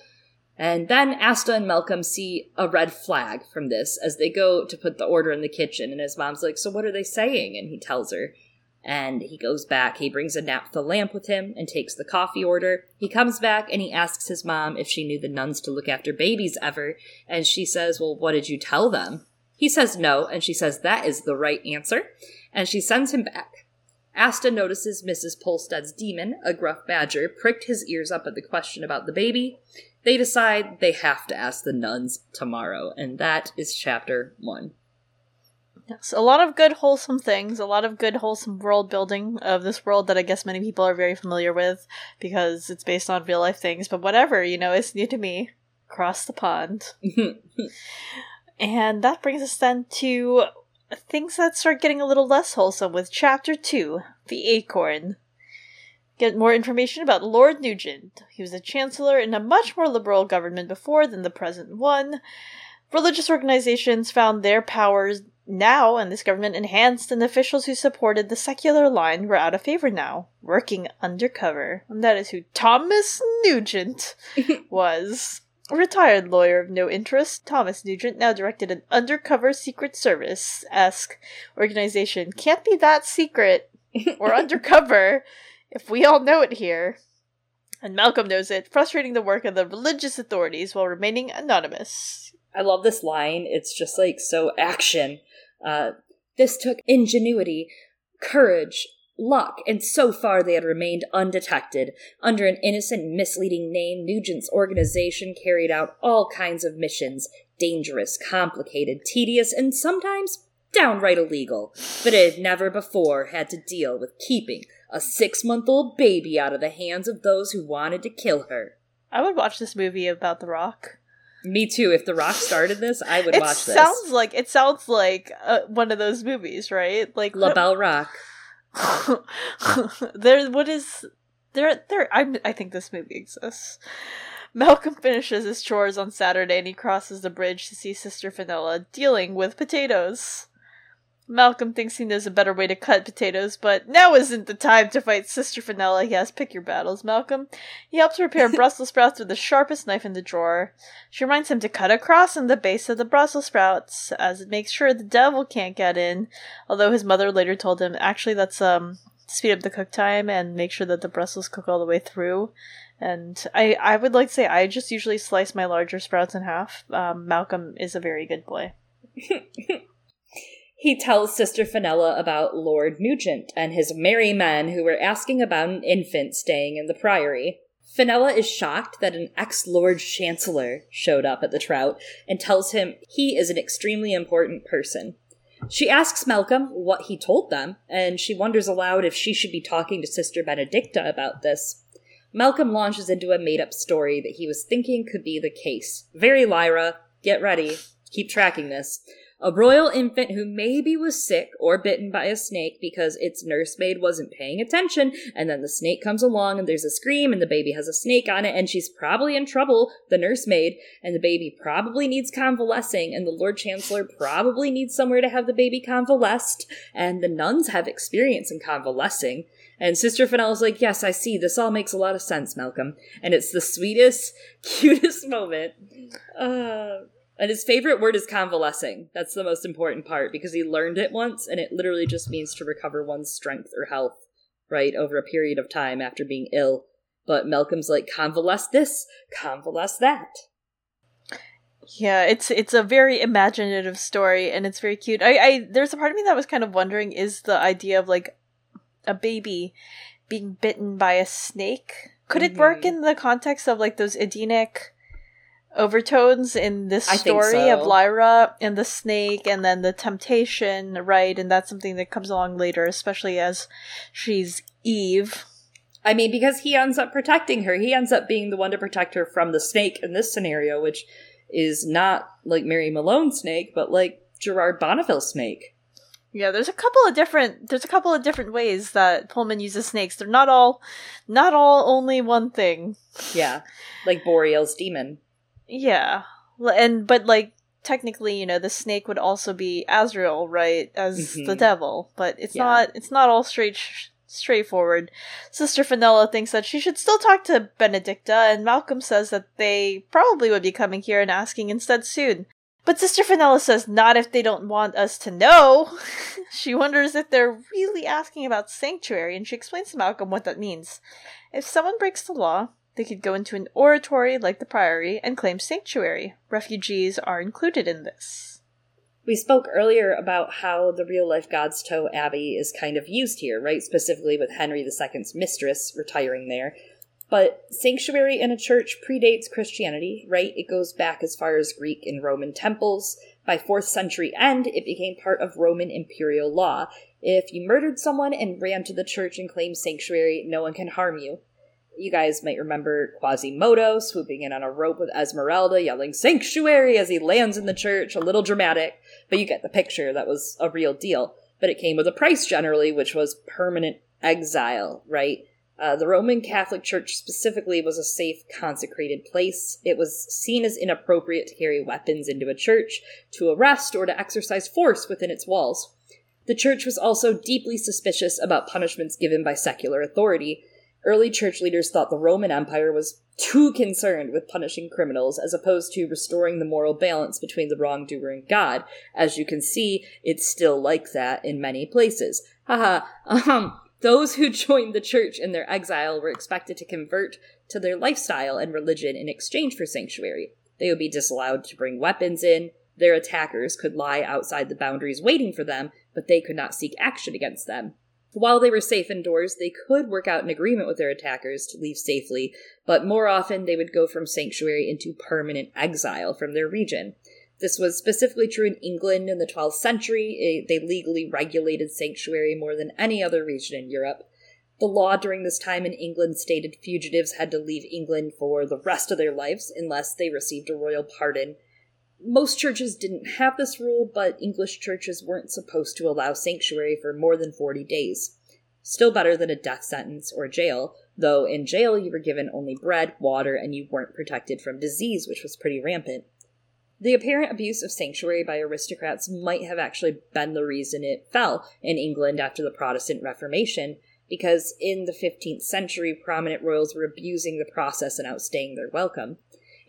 And then Asta and Malcolm see a red flag from this as they go to put the order in the kitchen, and his mom's like, So, what are they saying? And he tells her. And he goes back. He brings a naphtha lamp with him and takes the coffee order. He comes back and he asks his mom if she knew the nuns to look after babies ever. And she says, Well, what did you tell them? He says no, and she says that is the right answer. And she sends him back. Asta notices Mrs. Polstead's daemon, a gruff badger, pricked his ears up at the question about the baby. They decide they have to ask the nuns tomorrow, and that is chapter one. Yes, a lot of good, wholesome things, a lot of good, wholesome world building of this world that I guess many people are very familiar with because it's based on real life things, but whatever, you know, it's new to me. Across the pond. and that brings us then to things that start getting a little less wholesome with Chapter 2 The Acorn. Get more information about Lord Nugent. He was a chancellor in a much more liberal government before than the present one. Religious organizations found their powers now, and this government enhanced, and officials who supported the secular line were out of favor now, working undercover. And that is who Thomas Nugent was. A retired lawyer of no interest, Thomas Nugent now directed an undercover Secret Service esque organization. Can't be that secret or undercover if we all know it here. And Malcolm knows it, frustrating the work of the religious authorities while remaining anonymous. I love this line. It's just like so action. Uh, this took ingenuity, courage, luck, and so far they had remained undetected. Under an innocent, misleading name, Nugent's organization carried out all kinds of missions dangerous, complicated, tedious, and sometimes downright illegal, but it had never before had to deal with keeping a six month old baby out of the hands of those who wanted to kill her. I would watch this movie about The Rock. Me too. If The Rock started this, I would it watch this. sounds like it sounds like uh, one of those movies, right? Like La Belle Rock. there, what is there? There, I I think this movie exists. Malcolm finishes his chores on Saturday and he crosses the bridge to see Sister Fenella dealing with potatoes. Malcolm thinks he knows a better way to cut potatoes, but now isn't the time to fight Sister Fenella. He has pick your battles, Malcolm. He helps prepare Brussels sprouts with the sharpest knife in the drawer. She reminds him to cut a cross in the base of the Brussels sprouts, as it makes sure the devil can't get in. Although his mother later told him, actually, that's um speed up the cook time and make sure that the Brussels cook all the way through. And I, I would like to say I just usually slice my larger sprouts in half. Um, Malcolm is a very good boy. he tells Sister Fenella about Lord Nugent and his merry men who were asking about an infant staying in the priory. Fenella is shocked that an ex Lord Chancellor showed up at the trout and tells him he is an extremely important person. She asks Malcolm what he told them, and she wonders aloud if she should be talking to Sister Benedicta about this. Malcolm launches into a made up story that he was thinking could be the case. Very Lyra, get ready, keep tracking this. A royal infant who maybe was sick or bitten by a snake because its nursemaid wasn't paying attention, and then the snake comes along and there's a scream and the baby has a snake on it and she's probably in trouble, the nursemaid, and the baby probably needs convalescing, and the Lord Chancellor probably needs somewhere to have the baby convalesced, and the nuns have experience in convalescing. And Sister Fenella's like, Yes, I see. This all makes a lot of sense, Malcolm. And it's the sweetest, cutest moment. Uh, and his favorite word is convalescing. That's the most important part because he learned it once and it literally just means to recover one's strength or health, right, over a period of time after being ill. But Malcolm's like, convalesce this, convalesce that. Yeah, it's it's a very imaginative story and it's very cute. I, I there's a part of me that was kind of wondering is the idea of like a baby being bitten by a snake could mm-hmm. it work mm-hmm. in the context of like those Edenic overtones in this story so. of Lyra and the snake and then the temptation, right? And that's something that comes along later, especially as she's Eve. I mean, because he ends up protecting her. He ends up being the one to protect her from the snake in this scenario, which is not like Mary Malone snake, but like Gerard Bonneville snake. Yeah, there's a couple of different there's a couple of different ways that Pullman uses snakes. They're not all not all only one thing. Yeah. Like Boreal's daemon. Yeah. And but like technically, you know, the snake would also be Azrael, right, as mm-hmm. the devil, but it's yeah. not it's not all straight straightforward. Sister Fenella thinks that she should still talk to Benedicta, and Malcolm says that they probably would be coming here and asking instead soon. But Sister Fenella says not if they don't want us to know. she wonders if they're really asking about sanctuary, and she explains to Malcolm what that means. If someone breaks the law, they could go into an oratory like the Priory and claim sanctuary. Refugees are included in this. We spoke earlier about how the real life Godstow Abbey is kind of used here, right? Specifically with Henry II's mistress retiring there. But sanctuary in a church predates Christianity, right? It goes back as far as Greek and Roman temples. By 4th century end, it became part of Roman imperial law. If you murdered someone and ran to the church and claimed sanctuary, no one can harm you. You guys might remember Quasimodo swooping in on a rope with Esmeralda, yelling "Sanctuary" as he lands in the church. A little dramatic, but you get the picture. That was a real deal. But it came with a price generally, which was permanent exile. Right? Uh, the Roman Catholic Church specifically was a safe, consecrated place. It was seen as inappropriate to carry weapons into a church, to arrest, or to exercise force within its walls. The church was also deeply suspicious about punishments given by secular authority, Early church leaders thought the Roman Empire was too concerned with punishing criminals as opposed to restoring the moral balance between the wrongdoer and God. As you can see, it's still like that in many places. Haha. um, those who joined the church in their exile were expected to convert to their lifestyle and religion in exchange for sanctuary. They would be disallowed to bring weapons in. Their attackers could lie outside the boundaries waiting for them, but they could not seek action against them. While they were safe indoors, they could work out an agreement with their attackers to leave safely, but more often they would go from sanctuary into permanent exile from their region. This was specifically true in England in the 12th century. Eh, they legally regulated sanctuary more than any other region in Europe. The law during this time in England stated fugitives had to leave England for the rest of their lives unless they received a royal pardon. Most churches didn't have this rule, but English churches weren't supposed to allow sanctuary for more than 40 days. Still better than a death sentence or jail, though in jail you were given only bread, water, and you weren't protected from disease, which was pretty rampant. The apparent abuse of sanctuary by aristocrats might have actually been the reason it fell in England after the Protestant Reformation, because in the 15th century, prominent royals were abusing the process and outstaying their welcome.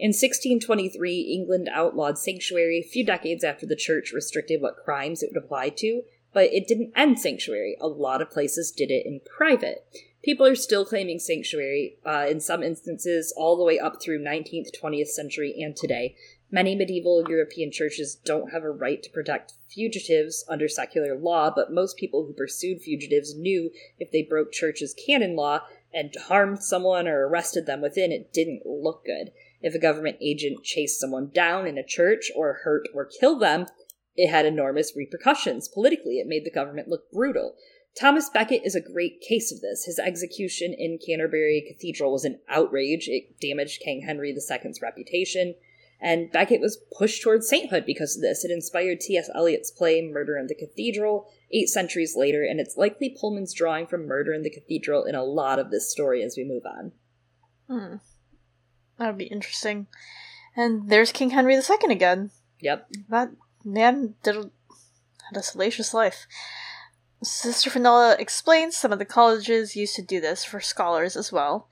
In 1623, England outlawed sanctuary a few decades after the church restricted what crimes it would apply to, but it didn't end sanctuary. A lot of places did it in private. People are still claiming sanctuary, uh, in some instances, all the way up through 19th, 20th century, and today. Many medieval European churches don't have a right to protect fugitives under secular law, but most people who pursued fugitives knew if they broke church's canon law and harmed someone or arrested them within, it didn't look good. If a government agent chased someone down in a church or hurt or killed them, it had enormous repercussions. Politically, it made the government look brutal. Thomas Becket is a great case of this. His execution in Canterbury Cathedral was an outrage. It damaged King Henry II's reputation. And Becket was pushed towards sainthood because of this. It inspired T.S. Eliot's play Murder in the Cathedral eight centuries later, and it's likely Pullman's drawing from Murder in the Cathedral in a lot of this story as we move on. Hmm. That would be interesting. And there's King Henry II again. Yep. That man did a, had a salacious life. Sister Fenella explains some of the colleges used to do this for scholars as well.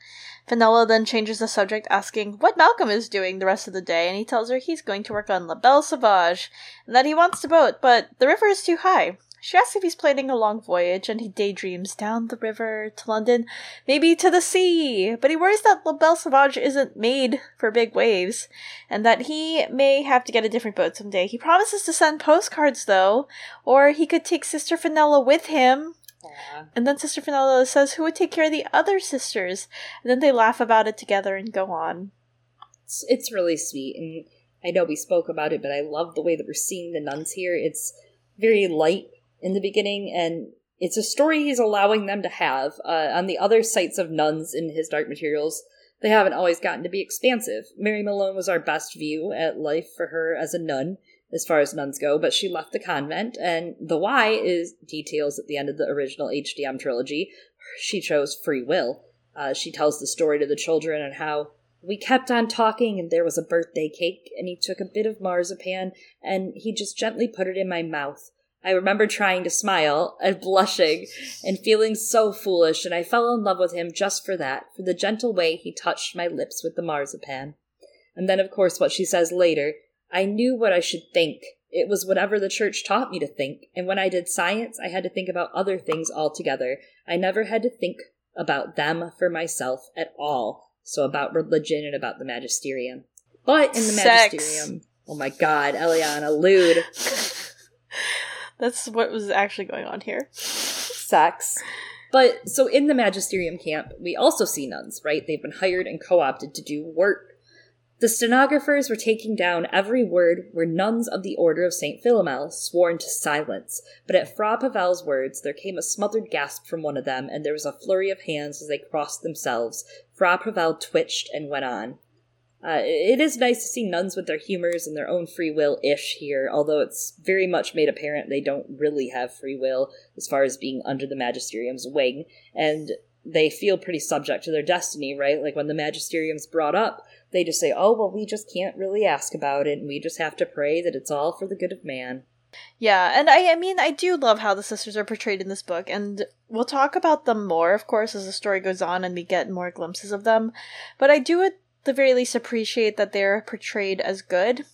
Fenella then changes the subject, asking what Malcolm is doing the rest of the day, and he tells her he's going to work on La Belle Sauvage, and that he wants to boat, but the river is too high. She asks if he's planning a long voyage, and he daydreams down the river to London, maybe to the sea. But he worries that La Belle Sauvage isn't made for big waves, and that he may have to get a different boat someday. He promises to send postcards, though, or he could take Sister Fenella with him and then Sister Fenella says, Who would take care of the other sisters? And then they laugh about it together and go on. It's, it's really sweet. And I know we spoke about it, but I love the way that we're seeing the nuns here. It's very light in the beginning, and it's a story he's allowing them to have. Uh, on the other sites of nuns in his Dark Materials, they haven't always gotten to be expansive. Mary Malone was our best view at life for her as a nun as far as nuns go, but she left the convent, and the why is details at the end of the original HDM trilogy. She chose free will. Uh, she tells the story to the children and how we kept on talking, and there was a birthday cake, and he took a bit of marzipan, and he just gently put it in my mouth. I remember trying to smile and blushing and feeling so foolish, and I fell in love with him just for that, for the gentle way he touched my lips with the marzipan. And then, of course, what she says later I knew what I should think. It was whatever the church taught me to think, and when I did science, I had to think about other things altogether. I never had to think about them for myself at all. So about religion and about the magisterium. But in the Sex. magisterium, oh my god, Eliana, lewd. That's what was actually going on here. Sex. But so in the magisterium camp, we also see nuns, right? They've been hired and co opted to do work the stenographers were taking down every word where nuns of the Order of St. Philomel sworn to silence, but at Fra Pavel's words there came a smothered gasp from one of them, and there was a flurry of hands as they crossed themselves. Fra Pavel twitched and went on. Uh, it is nice to see nuns with their humors and their own free will ish here, although it's very much made apparent they don't really have free will as far as being under the magisterium's wing, and they feel pretty subject to their destiny, right? Like when the magisterium's brought up, they just say, oh, well, we just can't really ask about it, and we just have to pray that it's all for the good of man. Yeah, and I, I mean, I do love how the sisters are portrayed in this book, and we'll talk about them more, of course, as the story goes on and we get more glimpses of them. But I do, the very least, appreciate that they're portrayed as good.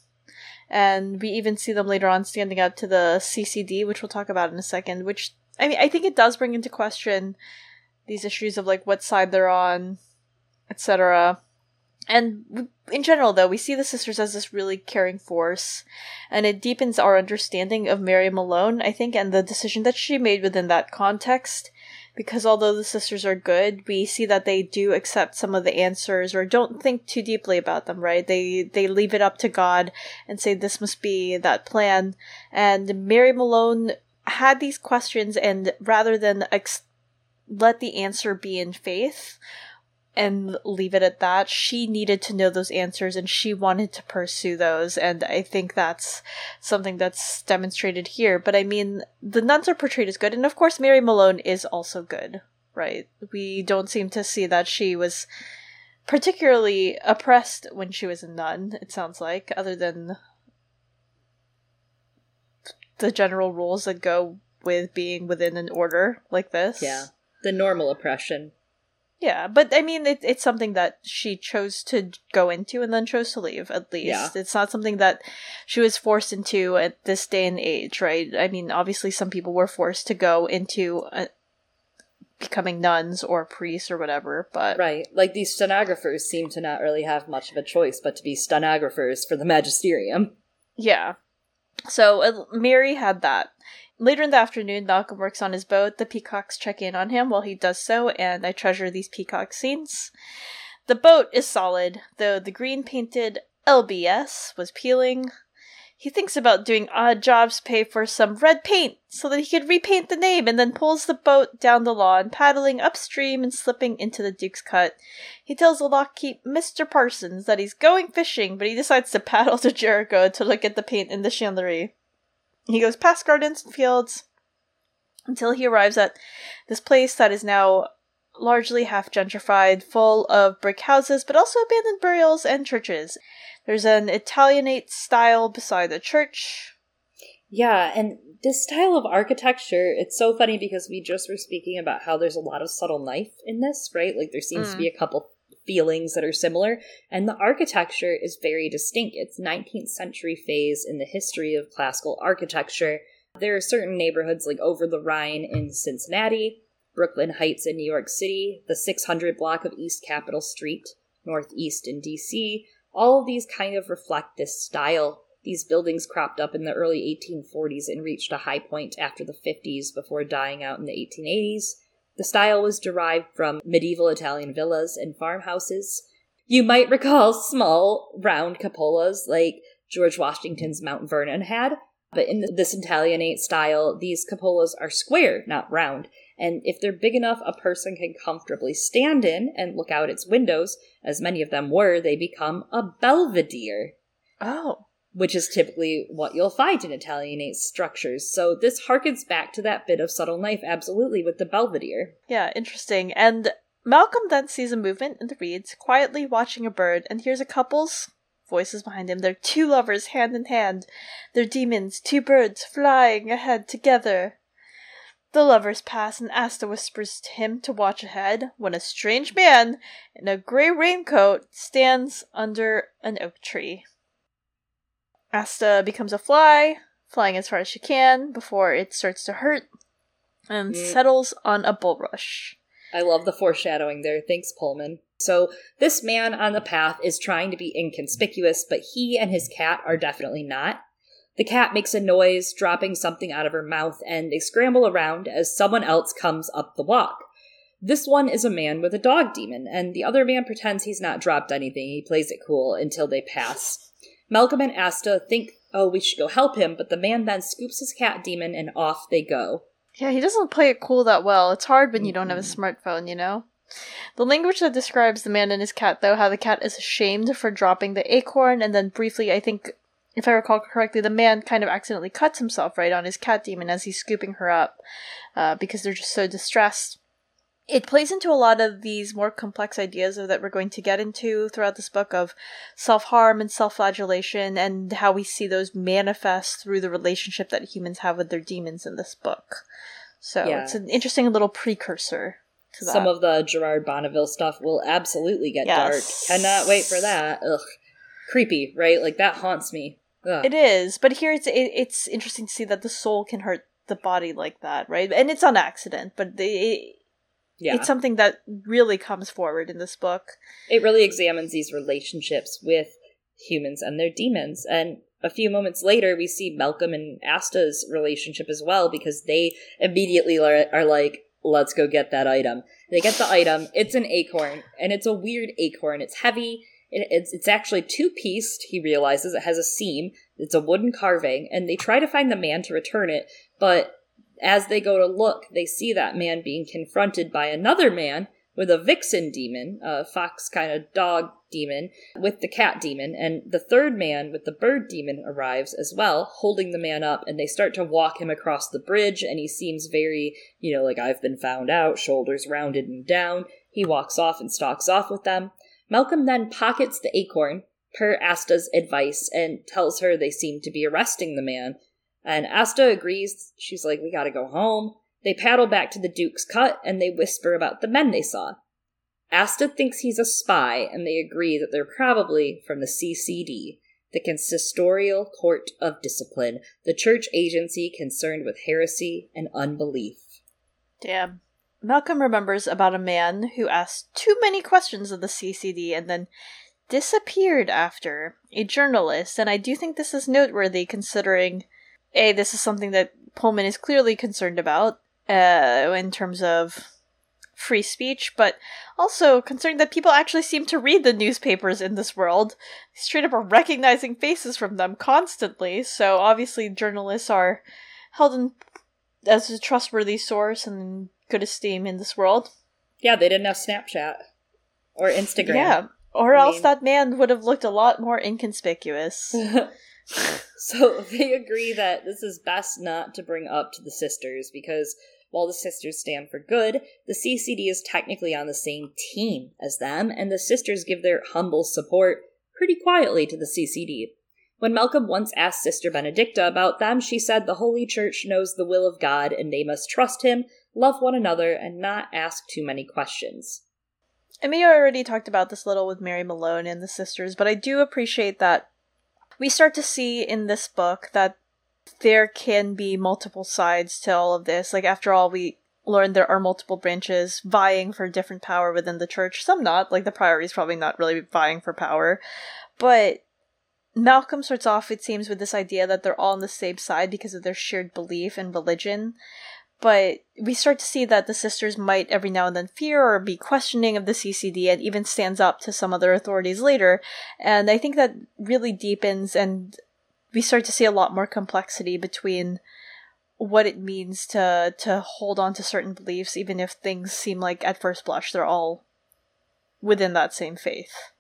And we even see them later on standing up to the CCD, which we'll talk about in a second, which, I mean, I think it does bring into question these issues of, like, what side they're on, etc. And in general, though, we see the sisters as this really caring force, and it deepens our understanding of Mary Malone, I think, and the decision that she made within that context because although the sisters are good, we see that they do accept some of the answers or don't think too deeply about them, right? They they leave it up to God and say this must be that plan. And Mary Malone had these questions and rather than ex- let the answer be in faith, and leave it at that. She needed to know those answers and she wanted to pursue those. And I think that's something that's demonstrated here. But I mean, the nuns are portrayed as good. And of course, Mary Malone is also good, right? We don't seem to see that she was particularly oppressed when she was a nun, it sounds like, other than the general rules that go with being within an order like this. Yeah. The normal oppression. Yeah, but I mean, it, it's something that she chose to go into and then chose to leave, at least. Yeah. It's not something that she was forced into at this day and age, right? I mean, obviously, some people were forced to go into a, becoming nuns or priests or whatever, but. Right. Like these stenographers seem to not really have much of a choice but to be stenographers for the magisterium. Yeah. So uh, Mary had that. Later in the afternoon, Malcolm works on his boat. The peacocks check in on him while he does so, and I treasure these peacock scenes. The boat is solid, though the green painted LBS was peeling. He thinks about doing odd jobs to pay for some red paint so that he could repaint the name and then pulls the boat down the lawn, paddling upstream and slipping into the Duke's Cut. He tells the lockkeep, Mr. Parsons, that he's going fishing, but he decides to paddle to Jericho to look at the paint in the chandlery. He goes past gardens and fields until he arrives at this place that is now largely half gentrified, full of brick houses, but also abandoned burials and churches. There's an Italianate style beside the church. Yeah, and this style of architecture, it's so funny because we just were speaking about how there's a lot of subtle knife in this, right? Like there seems mm. to be a couple feelings that are similar, and the architecture is very distinct. It's 19th century phase in the history of classical architecture. There are certain neighborhoods like over the Rhine in Cincinnati, Brooklyn Heights in New York City, the 600 block of East Capitol Street, Northeast in DC. All of these kind of reflect this style. These buildings cropped up in the early 1840s and reached a high point after the 50s before dying out in the 1880s. The style was derived from medieval Italian villas and farmhouses. You might recall small, round cupolas like George Washington's Mount Vernon had, but in this Italianate style, these cupolas are square, not round, and if they're big enough a person can comfortably stand in and look out its windows, as many of them were, they become a belvedere. Oh which is typically what you'll find in Italianate structures. So this harkens back to that bit of subtle knife, absolutely, with the Belvedere. Yeah, interesting. And Malcolm then sees a movement in the reeds, quietly watching a bird, and hears a couple's voices behind him. They're two lovers hand in hand. Their daemons, two birds flying ahead together. The lovers pass, and Asta whispers to him to watch ahead when a strange man in a gray raincoat stands under an oak tree. Asta becomes a fly, flying as far as she can before it starts to hurt, and mm. settles on a bulrush. I love the foreshadowing there. Thanks, Pullman. So, this man on the path is trying to be inconspicuous, but he and his cat are definitely not. The cat makes a noise, dropping something out of her mouth, and they scramble around as someone else comes up the walk. This one is a man with a dog daemon, and the other man pretends he's not dropped anything. He plays it cool until they pass. Malcolm and Asta think, oh, we should go help him, but the man then scoops his cat daemon and off they go. Yeah, he doesn't play it cool that well. It's hard when you don't have a smartphone, you know? The language that describes the man and his cat, though, how the cat is ashamed for dropping the acorn, and then briefly, I think, if I recall correctly, the man kind of accidentally cuts himself right on his cat daemon as he's scooping her up uh, because they're just so distressed it plays into a lot of these more complex ideas that we're going to get into throughout this book of self harm and self flagellation and how we see those manifest through the relationship that humans have with their daemons in this book. So yeah. it's an interesting little precursor to that. Some of the Gerard Bonneville stuff will absolutely get yes. dark. Cannot wait for that. Ugh. Creepy, right? Like that haunts me. Ugh. It is, but here it's it, it's interesting to see that the soul can hurt the body like that, right? And it's on accident, but it, yeah. It's something that really comes forward in this book. It really examines these relationships with humans and their daemons. And a few moments later, we see Malcolm and Asta's relationship as well because they immediately are, are like, let's go get that item. They get the item. It's an acorn, and it's a weird acorn. It's heavy. It, it's it's actually two pieced. He realizes it has a seam. It's a wooden carving, and they try to find the man to return it. But as they go to look, they see that man being confronted by another man with a vixen daemon, a fox kind of dog daemon, with the cat daemon, and the third man with the bird daemon arrives as well, holding the man up, and they start to walk him across the bridge, and he seems very, you know, like I've been found out, shoulders rounded and down. He walks off and stalks off with them. Malcolm then pockets the acorn, per Asta's advice, and tells her they seem to be arresting the man. And Asta agrees. She's like, We gotta go home. They paddle back to the Duke's Cut and they whisper about the men they saw. Asta thinks he's a spy, and they agree that they're probably from the CCD, the Consistorial Court of Discipline, the church agency concerned with heresy and unbelief. Damn. Malcolm remembers about a man who asked too many questions of the CCD and then disappeared after, a journalist, and I do think this is noteworthy considering A, this is something that Pullman is clearly concerned about, uh, in terms of free speech, but also concerned that people actually seem to read the newspapers in this world. Straight up are recognizing faces from them constantly, so obviously journalists are held in as a trustworthy source and good esteem in this world. Yeah, they didn't have Snapchat or Instagram. Yeah, or I else mean... that man would have looked a lot more inconspicuous. so they agree that this is best not to bring up to the sisters because while the sisters stand for good, the CCD is technically on the same team as them, and the sisters give their humble support pretty quietly to the CCD. When Malcolm once asked Sister Benedicta about them, she said the Holy Church knows the will of God and they must trust Him, love one another, and not ask too many questions. May already talked about this little with Mary Malone and the sisters, but I do appreciate that we start to see in this book that there can be multiple sides to all of this. Like, after all, we learned there are multiple branches vying for different power within the church. Some not, like the Priory is probably not really vying for power. But Malcolm starts off, it seems, with this idea that they're all on the same side because of their shared belief in religion. But we start to see that the sisters might every now and then fear or be questioning of the CCD and even stands up to some other authorities later. And I think that really deepens and we start to see a lot more complexity between what it means to to hold on to certain beliefs even if things seem like at first blush they're all within that same faith.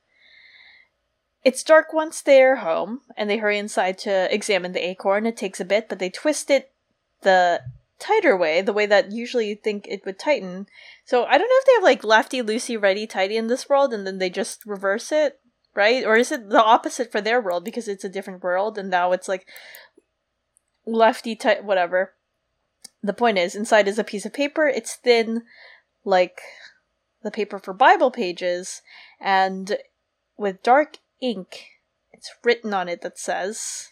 It's dark once they're home, and they hurry inside to examine the acorn. It takes a bit, but they twist it the tighter way, the way that usually you'd think it would tighten. So I don't know if they have like lefty, loosey, righty, tighty in this world, and then they just reverse it right? Or is it the opposite for their world because it's a different world and now it's like lefty type whatever. The point is, inside is a piece of paper. It's thin, like the paper for Bible pages, and with dark ink, it's written on it that says,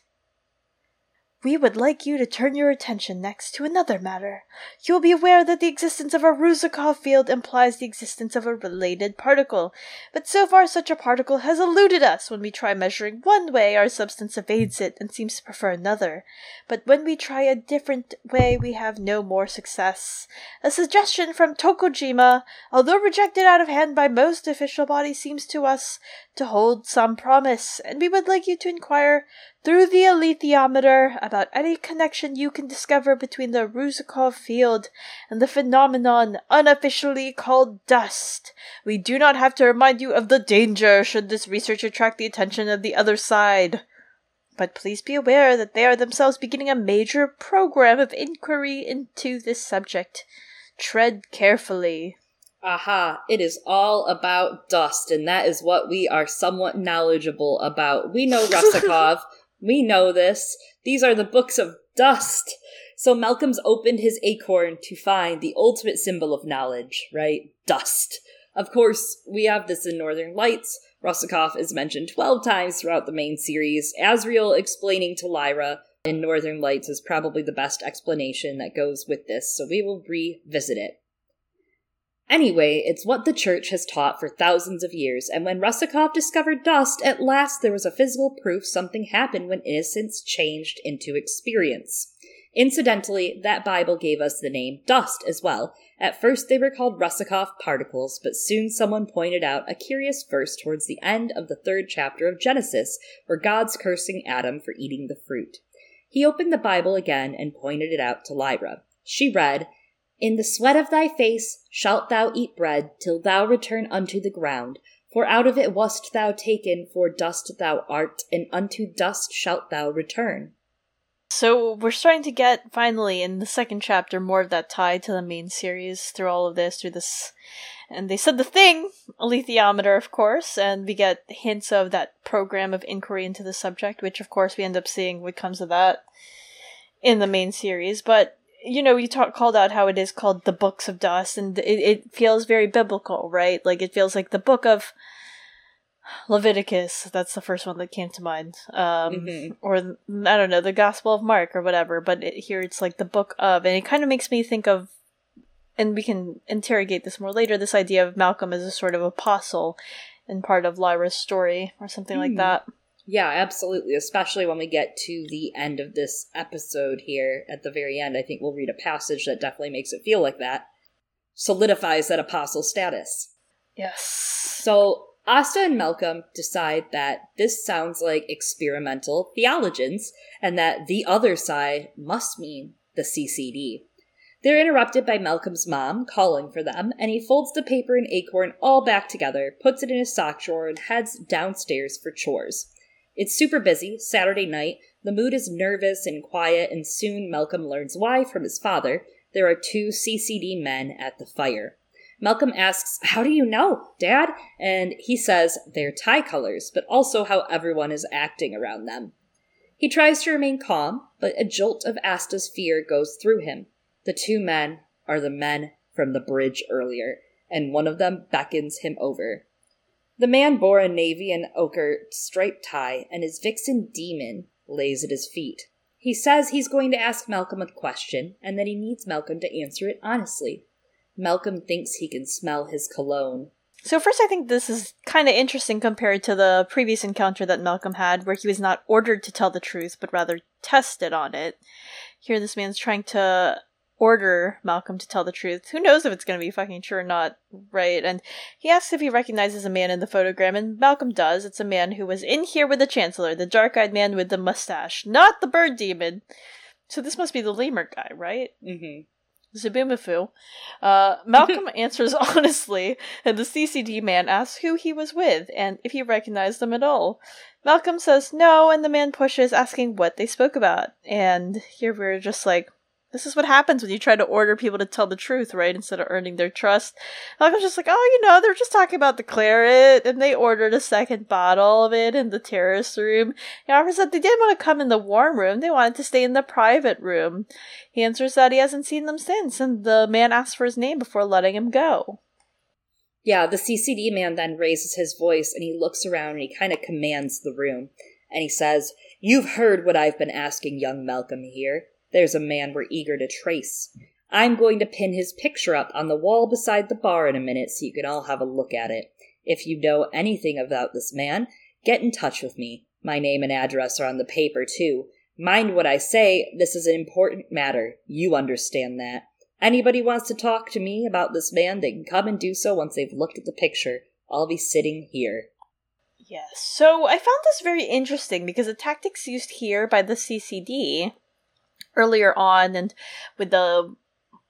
we would like you to turn your attention next to another matter. You will be aware that the existence of a Rusakov field implies the existence of a related particle, but so far such a particle has eluded us. When we try measuring one way, our substance evades it and seems to prefer another. But when we try a different way, we have no more success. A suggestion from Tokojima, although rejected out of hand by most official bodies, seems to us to hold some promise, and we would like you to inquire through the alethiometer about any connection you can discover between the Rusakov field and the phenomenon unofficially called dust. We do not have to remind you of the danger should this research attract the attention of the other side. But please be aware that they are themselves beginning a major program of inquiry into this subject. Tread carefully. Aha, it is all about dust, and that is what we are somewhat knowledgeable about. We know Rusakov. We know this. These are the books of dust. So Malcolm's opened his acorn to find the ultimate symbol of knowledge, right? Dust. Of course, we have this in Northern Lights. Rusakov is mentioned 12 times throughout the main series. Asriel explaining to Lyra in Northern Lights is probably the best explanation that goes with this, so we will revisit it. Anyway, it's what the church has taught for thousands of years, and when Rusakov discovered dust, at last there was a physical proof something happened when innocence changed into experience. Incidentally, that Bible gave us the name dust as well. At first, they were called Rusakov particles, but soon someone pointed out a curious verse towards the end of the third chapter of Genesis, where God's cursing Adam for eating the fruit. He opened the Bible again and pointed it out to Lyra. She read, In the sweat of thy face shalt thou eat bread till thou return unto the ground, for out of it wast thou taken, for dust thou art, and unto dust shalt thou return. So we're starting to get finally in the second chapter more of that tie to the main series through all of this, through this and they said the thing, alethiometer, of course, and we get hints of that program of inquiry into the subject, which of course we end up seeing what comes of that in the main series. But you know, you talk, called out how it is called the Books of Dust, and it, it feels very biblical, right? Like it feels like the book of Leviticus, that's the first one that came to mind. Um, mm-hmm. Or, I don't know, the Gospel of Mark or whatever, but it, here it's like the book of, and it kind of makes me think of, and we can interrogate this more later, this idea of Malcolm as a sort of apostle and part of Lyra's story or something mm. like that. Yeah, absolutely. Especially when we get to the end of this episode here at the very end. I think we'll read a passage that definitely makes it feel like that. Solidifies that apostle status. Yes. So Asta and Malcolm decide that this sounds like experimental theologians and that the other side must mean the CCD. They're interrupted by Malcolm's mom calling for them, and he folds the paper and acorn all back together, puts it in his sock drawer, and heads downstairs for chores. It's super busy, Saturday night. The mood is nervous and quiet, and soon Malcolm learns why from his father. There are two CCD men at the fire. Malcolm asks, How do you know, Dad? And he says they're tie colors, but also how everyone is acting around them. He tries to remain calm, but a jolt of Asta's fear goes through him. The two men are the men from the bridge earlier, and one of them beckons him over. The man bore a navy and ochre striped tie, and his vixen daemon lays at his feet. He says he's going to ask Malcolm a question, and that he needs Malcolm to answer it honestly. Malcolm thinks he can smell his cologne. So, first, I think this is kind of interesting compared to the previous encounter that Malcolm had, where he was not ordered to tell the truth, but rather tested on it. Here, this man's trying to order Malcolm to tell the truth. Who knows if it's going to be fucking true or not, right? And he asks if he recognizes a man in the photogram, and Malcolm does. It's a man who was in here with the Chancellor, the dark eyed man with the mustache, not the bird daemon. So, this must be the lemur guy, right? Mm hmm. Zubumafu. Uh, Malcolm answers honestly, and the CCD man asks who he was with and if he recognized them at all. Malcolm says no, and the man pushes, asking what they spoke about. And here we're just like, this is what happens when you try to order people to tell the truth, right? Instead of earning their trust. Malcolm's just like, oh, you know, they're just talking about the claret, and they ordered a second bottle of it in the terrace room. He offers that they didn't want to come in the warm room, they wanted to stay in the private room. He answers that he hasn't seen them since, and the man asks for his name before letting him go. Yeah, the CCD man then raises his voice and he looks around and he kind of commands the room. And he says, You've heard what I've been asking young Malcolm here. There's a man we're eager to trace. I'm going to pin his picture up on the wall beside the bar in a minute so you can all have a look at it. If you know anything about this man, get in touch with me. My name and address are on the paper, too. Mind what I say, this is an important matter. You understand that. Anybody wants to talk to me about this man, they can come and do so once they've looked at the picture. I'll be sitting here. Yes. So I found this very interesting because the tactics used here by the CCD earlier on and with the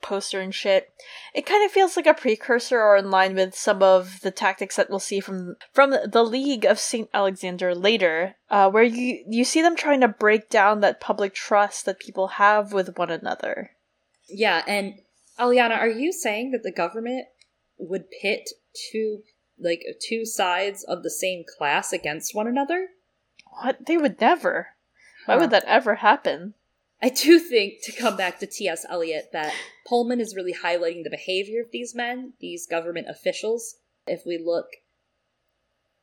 poster and shit it kind of feels like a precursor or in line with some of the tactics that we'll see from from the league of saint alexander later uh, where you you see them trying to break down that public trust that people have with one another. Yeah and aliana are you saying that the government would pit two like two sides of the same class against one another? What? They would never. Why huh. would that ever happen I do think, to come back to T.S. Eliot, that Pullman is really highlighting the behavior of these men, these government officials. If we look,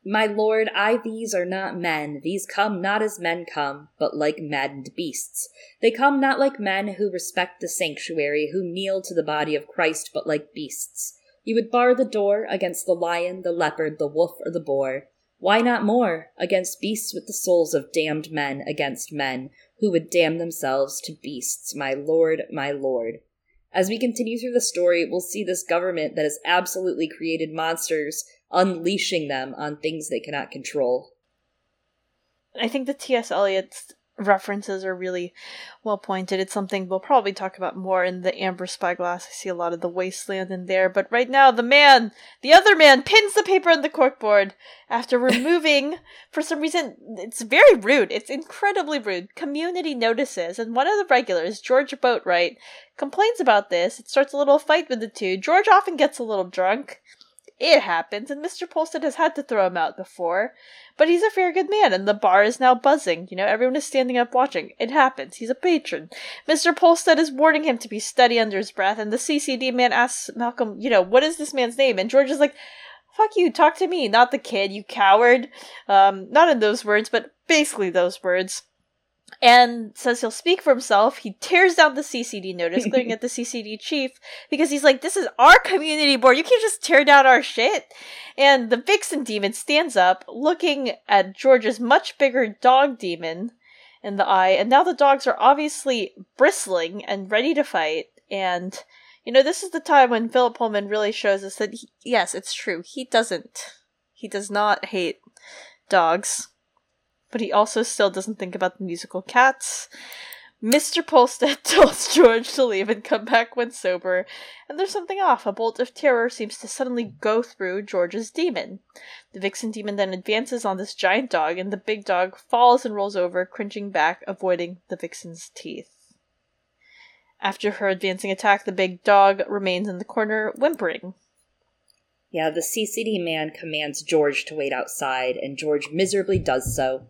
my lord, I these are not men. These come not as men come, but like maddened beasts. They come not like men who respect the sanctuary, who kneel to the body of Christ, but like beasts. You would bar the door against the lion, the leopard, the wolf, or the boar. Why not more? Against beasts with the souls of damned men, against men who would damn themselves to beasts, my lord, my lord. As we continue through the story, we'll see this government that has absolutely created monsters, unleashing them on things they cannot control. I think the T.S. Eliot's references are really well pointed. It's something we'll probably talk about more in the Amber Spyglass. I see a lot of the wasteland in there, but right now the man, the other man, pins the paper on the corkboard after removing, for some reason, it's very rude. It's incredibly rude. Community notices, and one of the regulars, George Boatwright, complains about this. It starts a little fight with the two. George often gets a little drunk. It happens, and Mr. Polstead has had to throw him out before. But he's a very good man, and the bar is now buzzing. You know, everyone is standing up watching. It happens. He's a patron. Mr. Polstead is warning him to be steady under his breath, and the CCD man asks Malcolm, you know, what is this man's name? And George is like, fuck you, talk to me, not the kid, you coward. Um, not in those words, but basically those words and says he'll speak for himself. He tears down the CCD notice, glaring at the CCD chief because he's like, "This is our community board. You can't just tear down our shit." And the Vixen daemon stands up, looking at George's much bigger dog daemon in the eye, and now the dogs are obviously bristling and ready to fight. And you know, this is the time when Philip Pullman really shows us that he, yes, it's true. He doesn't. He does not hate dogs but he also still doesn't think about the musical Cats. Mr. Polstead tells George to leave and come back when sober, and there's something off. A bolt of terror seems to suddenly go through George's daemon. The vixen daemon then advances on this giant dog, and the big dog falls and rolls over, cringing back, avoiding the vixen's teeth. After her advancing attack, the big dog remains in the corner, whimpering. Yeah, the CCD man commands George to wait outside, and George miserably does so.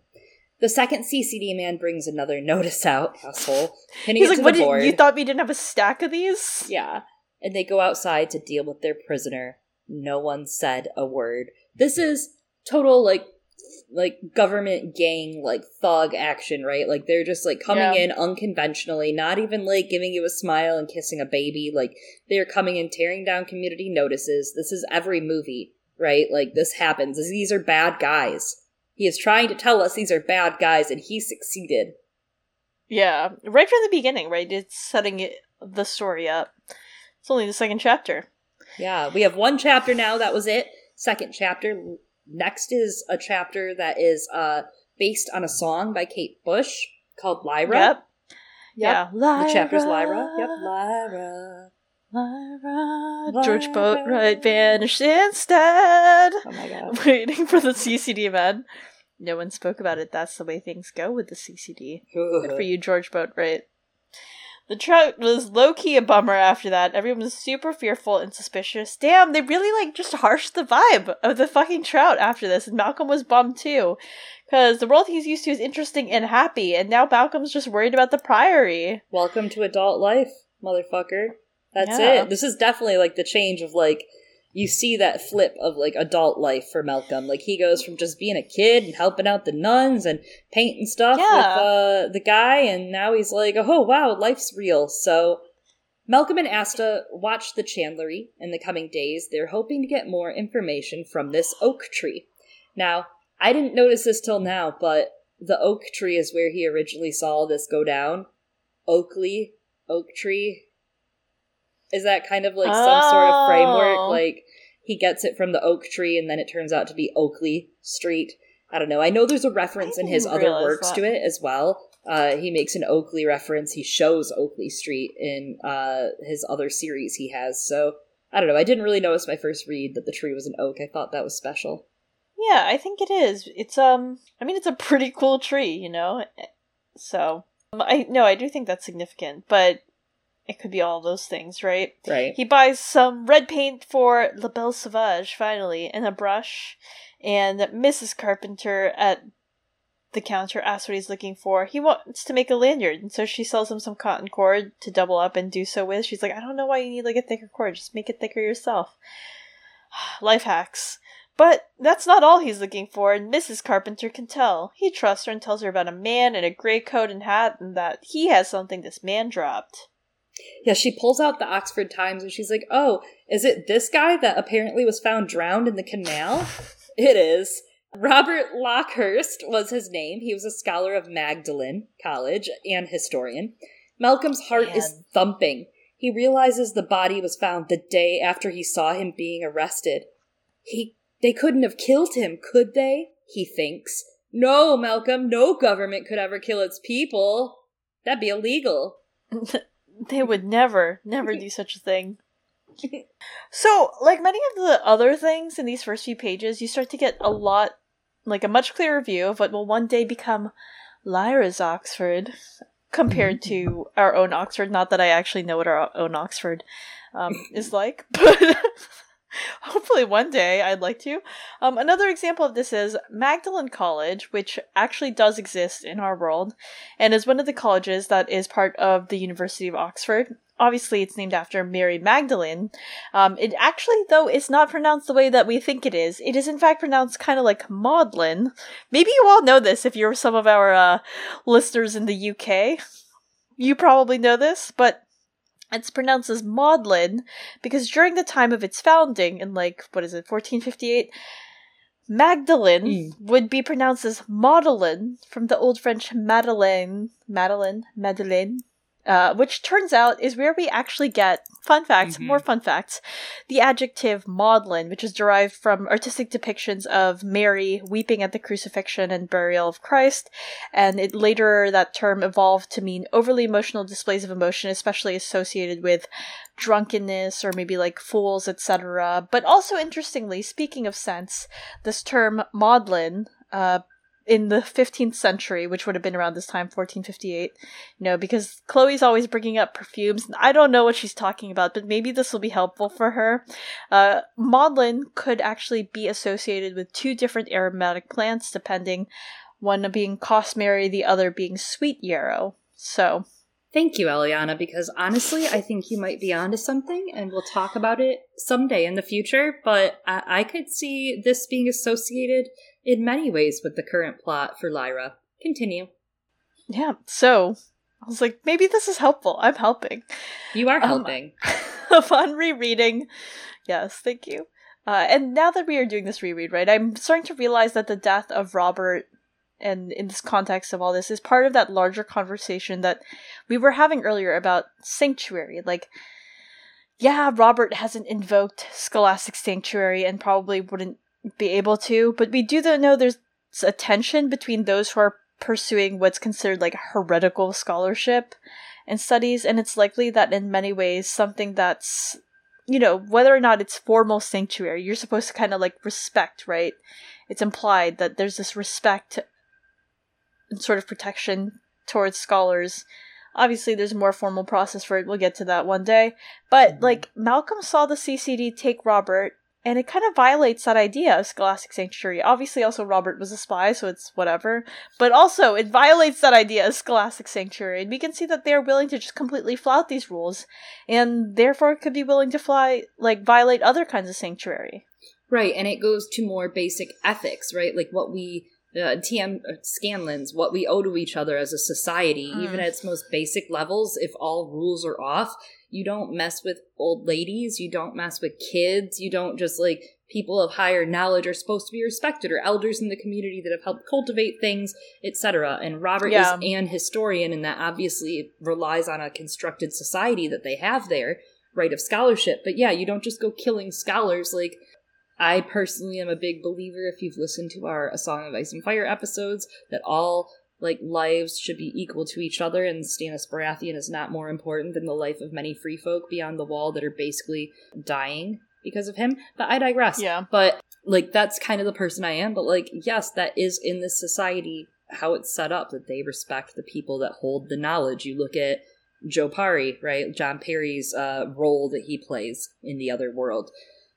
The second CCD man brings another notice out, asshole. He's like, "What? Did, you thought we didn't have a stack of these?" Yeah, and they go outside to deal with their prisoner. No one said a word. This is total like like government gang like thug action, right? Like they're just like coming yeah. in unconventionally, not even like giving you a smile and kissing a baby. Like they're coming in tearing down community notices. This is every movie, right? Like this happens. These are bad guys. He is trying to tell us these are bad guys, and he succeeded. Yeah, right from the beginning, right? It's setting it, the story up. It's only the second chapter. Yeah, we have one chapter now. That was it. Second chapter. Next is a chapter that is uh, based on a song by Kate Bush called Lyra. Yep. Yep. Yeah, Lyra. The chapter's Lyra. Yep, Lyra. Lyra. George Boatwright vanished instead. Oh my god. Waiting for the CCD man. No one spoke about it. That's the way things go with the CCD. Good for you, George Boatwright. The trout was low key a bummer after that. Everyone was super fearful and suspicious. Damn, they really like just harshed the vibe of the fucking trout after this. And Malcolm was bummed too. Because the world he's used to is interesting and happy, and now Malcolm's just worried about the priory. Welcome to adult life, motherfucker. That's yeah. it. This is definitely like the change of like you see that flip of like adult life for Malcolm. Like he goes from just being a kid and helping out the nuns and painting stuff yeah. with uh, the guy, and now he's like, oh wow, life's real. So Malcolm and Asta watch the Chandlery in the coming days. They're hoping to get more information from this oak tree. Now, I didn't notice this till now, but the oak tree is where he originally saw this go down. Oakley, oak tree, is that kind of like oh. some sort of framework? Oh. Like he gets it from the oak tree and then it turns out to be Oakley Street. I don't know. I know there's a reference in his other works that. to it as well. Uh, he makes an Oakley reference. He shows Oakley Street in uh, his other series he has. So I don't know. I didn't really notice my first read that the tree was an oak. I thought that was special. Yeah, I think it is. It's um. I mean, it's a pretty cool tree, you know. So I no, I do think that's significant. But it could be all those things, right? Right. He buys some red paint for La Belle Sauvage, finally, and a brush. And Mrs. Carpenter at the counter asks what he's looking for. He wants to make a lanyard, and so she sells him some cotton cord to double up and do so with. She's like, I don't know why you need like a thicker cord, just make it thicker yourself. Life hacks. But that's not all he's looking for, and Mrs. Carpenter can tell. He trusts her and tells her about a man in a gray coat and hat, and that he has something this man dropped. Yeah, she pulls out the Oxford Times and she's like, "Oh, is it this guy that apparently was found drowned in the canal?" it is. Robert Lockhart was his name. He was a scholar of Magdalen College and historian. Malcolm's heart Man. is thumping. He realizes the body was found the day after he saw him being arrested. He they couldn't have killed him, could they? He thinks. No, Malcolm, no government could ever kill its people. That'd be illegal. they would never, never do such a thing. so, like many of the other things in these first few pages, you start to get a lot, like a much clearer view of what will one day become Lyra's Oxford compared to our own Oxford. Not that I actually know what our own Oxford um, is like, but Hopefully, one day I'd like to. Um, another example of this is Magdalen College, which actually does exist in our world, and is one of the colleges that is part of the University of Oxford. Obviously, it's named after Mary Magdalene. Um, it actually, though, is not pronounced the way that we think it is. It is, in fact, pronounced kind of like Maudlin. Maybe you all know this if you're some of our uh, listeners in the UK. You probably know this, but it's pronounced as Maudlin because during the time of its founding in like what is it 1458 Magdalene mm. would be pronounced as Madeline from the Old French Madeleine, Madeleine, Madeleine, uh, which turns out is where we actually get fun facts, mm-hmm. more fun facts. The adjective maudlin, which is derived from artistic depictions of Mary weeping at the crucifixion and burial of Christ, and it later that term evolved to mean overly emotional displays of emotion, especially associated with drunkenness or maybe like fools, etc. But also interestingly, speaking of sense, this term maudlin uh, in the 15th century, which would have been around this time, 1458, you know, because Chloe's always bringing up perfumes. And I don't know what she's talking about, but maybe this will be helpful for her. Uh, maudlin could actually be associated with two different aromatic plants, depending one being costmary, the other being sweet yarrow. So. Thank you, Eliana, because honestly, I think you might be onto something, and we'll talk about it someday in the future. But I, I could see this being associated in many ways with the current plot for Lyra. Continue. Yeah, so I was like, maybe this is helpful. I'm helping. You are um, helping. Um, fun rereading. Yes, thank you. Uh, and now that we are doing this reread, right, I'm starting to realize that the death of Robert and in this context of all this is part of that larger conversation that we were having earlier about sanctuary. Like, yeah, Robert hasn't invoked scholastic sanctuary and probably wouldn't be able to, but we do know there's a tension between those who are pursuing what's considered like heretical scholarship and studies, and it's likely that in many ways something that's you know, whether or not it's formal sanctuary, you're supposed to kind of like respect, right? It's implied that there's this respect and sort of protection towards scholars. Obviously, there's a more formal process for it. We'll get to that one day. But, mm-hmm. like, Malcolm saw the CCD take Robert and it kind of violates that idea of scholastic sanctuary. Obviously, also Robert was a spy, so it's whatever. But also, it violates that idea of scholastic sanctuary, and we can see that they're willing to just completely flout these rules, and therefore could be willing to fly like violate other kinds of sanctuary. Right, and it goes to more basic ethics, right? Like what we uh, TM uh, Scanlon, what we owe to each other as a society, mm. even at its most basic levels. If all rules are off, you don't mess with old ladies, you don't mess with kids, you don't just like people of higher knowledge are supposed to be respected or elders in the community that have helped cultivate things, etc. And Robert yeah. is an historian, and that obviously relies on a constructed society that they have there, right of scholarship. But yeah, you don't just go killing scholars like I personally am a big believer, if you've listened to our A Song of Ice and Fire episodes, that all like lives should be equal to each other, and Stannis Baratheon is not more important than the life of many free folk beyond the wall that are basically dying because of him. But I digress. Yeah. But like that's kind of the person I am. But like, yes, that is in this society how it's set up that they respect the people that hold the knowledge. You look at Joe Parry, right? John Parry's uh, role that he plays in the other world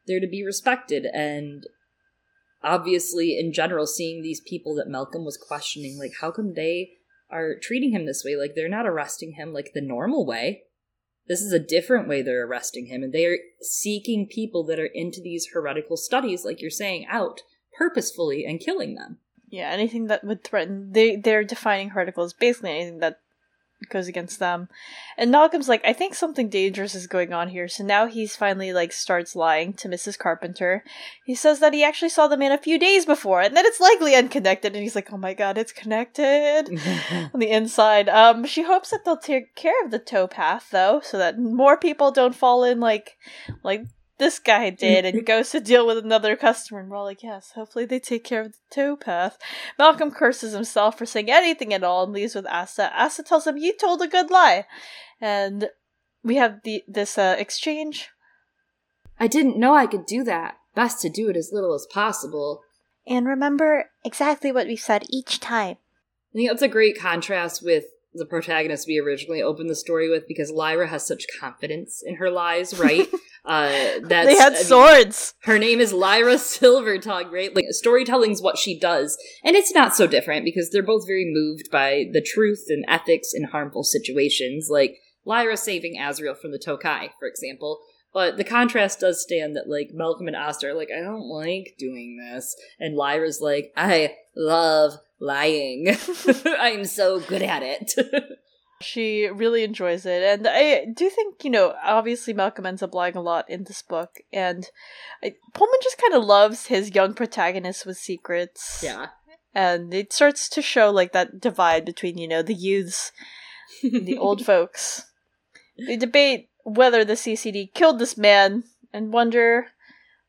they're to be respected. And obviously in general seeing these people that malcolm was questioning like how come they are treating him this way? Like they're not arresting him like the normal way. This is a different way they're arresting him. And they are seeking people that are into these heretical studies like you're saying out purposefully and killing them. Yeah anything that would threaten they they're defining heretical as basically anything that goes against them. And Malcolm's like, I think something dangerous is going on here. So now he's finally like starts lying to Mrs. Carpenter. He says that he actually saw the man a few days before and that it's likely unconnected. And he's like, oh my god, it's connected on the inside. Um, she hopes that they'll take care of the towpath though, so that more people don't fall in like, like this guy did and goes to deal with another customer. And we're all like yes hopefully they take care of the towpath. Malcolm curses himself for saying anything at all and leaves with asta asta tells him you told a good lie. And we have the this uh, exchange. I didn't know i could do that. Best to do it as little as possible. And remember exactly what we said each time. I think that's a great contrast with the protagonist we originally opened the story with because Lyra has such confidence in her lies, right? uh, that's, they had I swords. Mean, her name is Lyra Silvertongue, right? Like storytelling's what she does, and it's not so different because they're both very moved by the truth and ethics in harmful situations, like Lyra saving Asriel from the Tokay, for example. But the contrast does stand that like Malcolm and Asta are like, I don't like doing this, and Lyra's like, I love lying. I'm so good at it. she really enjoys it. And I do think, you know, obviously Malcolm ends up lying a lot in this book. And I, Pullman just kind of loves his young protagonist with secrets. Yeah. And it starts to show, like, that divide between, you know, the youths the old folks. They debate whether the CCD killed this man and wonder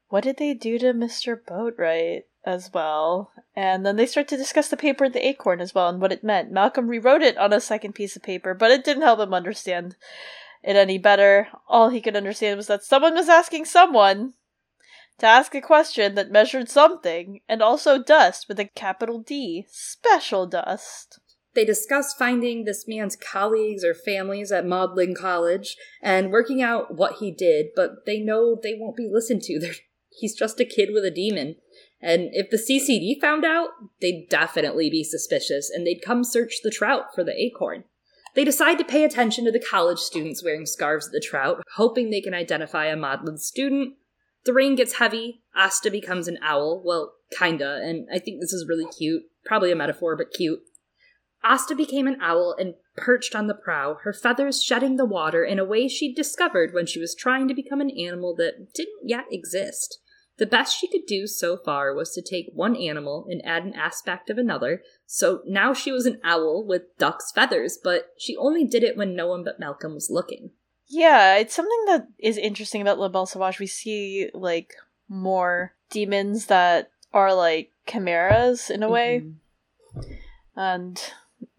what did they do to Mr. Boatwright? As well. And then they start to discuss the paper the acorn as well and what it meant. Malcolm rewrote it on a second piece of paper, but it didn't help him understand it any better. All he could understand was that someone was asking someone to ask a question that measured something, and also dust with a capital D. Special dust. They discuss finding this man's colleagues or families at Magdalen College and working out what he did, but they know they won't be listened to. They're, he's just a kid with a daemon. And if the CCD found out, they'd definitely be suspicious and they'd come search the trout for the acorn. They decide to pay attention to the college students wearing scarves at the trout, hoping they can identify a Magdalen student. The rain gets heavy. Asta becomes an owl. Well, kinda, and I think this is really cute. Probably a metaphor, but cute. Asta became an owl and perched on the prow, her feathers shedding the water in a way she'd discovered when she was trying to become an animal that didn't yet exist. The best she could do so far was to take one animal and add an aspect of another, so now she was an owl with duck's feathers, but she only did it when no one but Malcolm was looking. Yeah, it's something that is interesting about La Belle Sauvage. We see, like, more daemons that are like chimeras in a way. Mm-hmm. And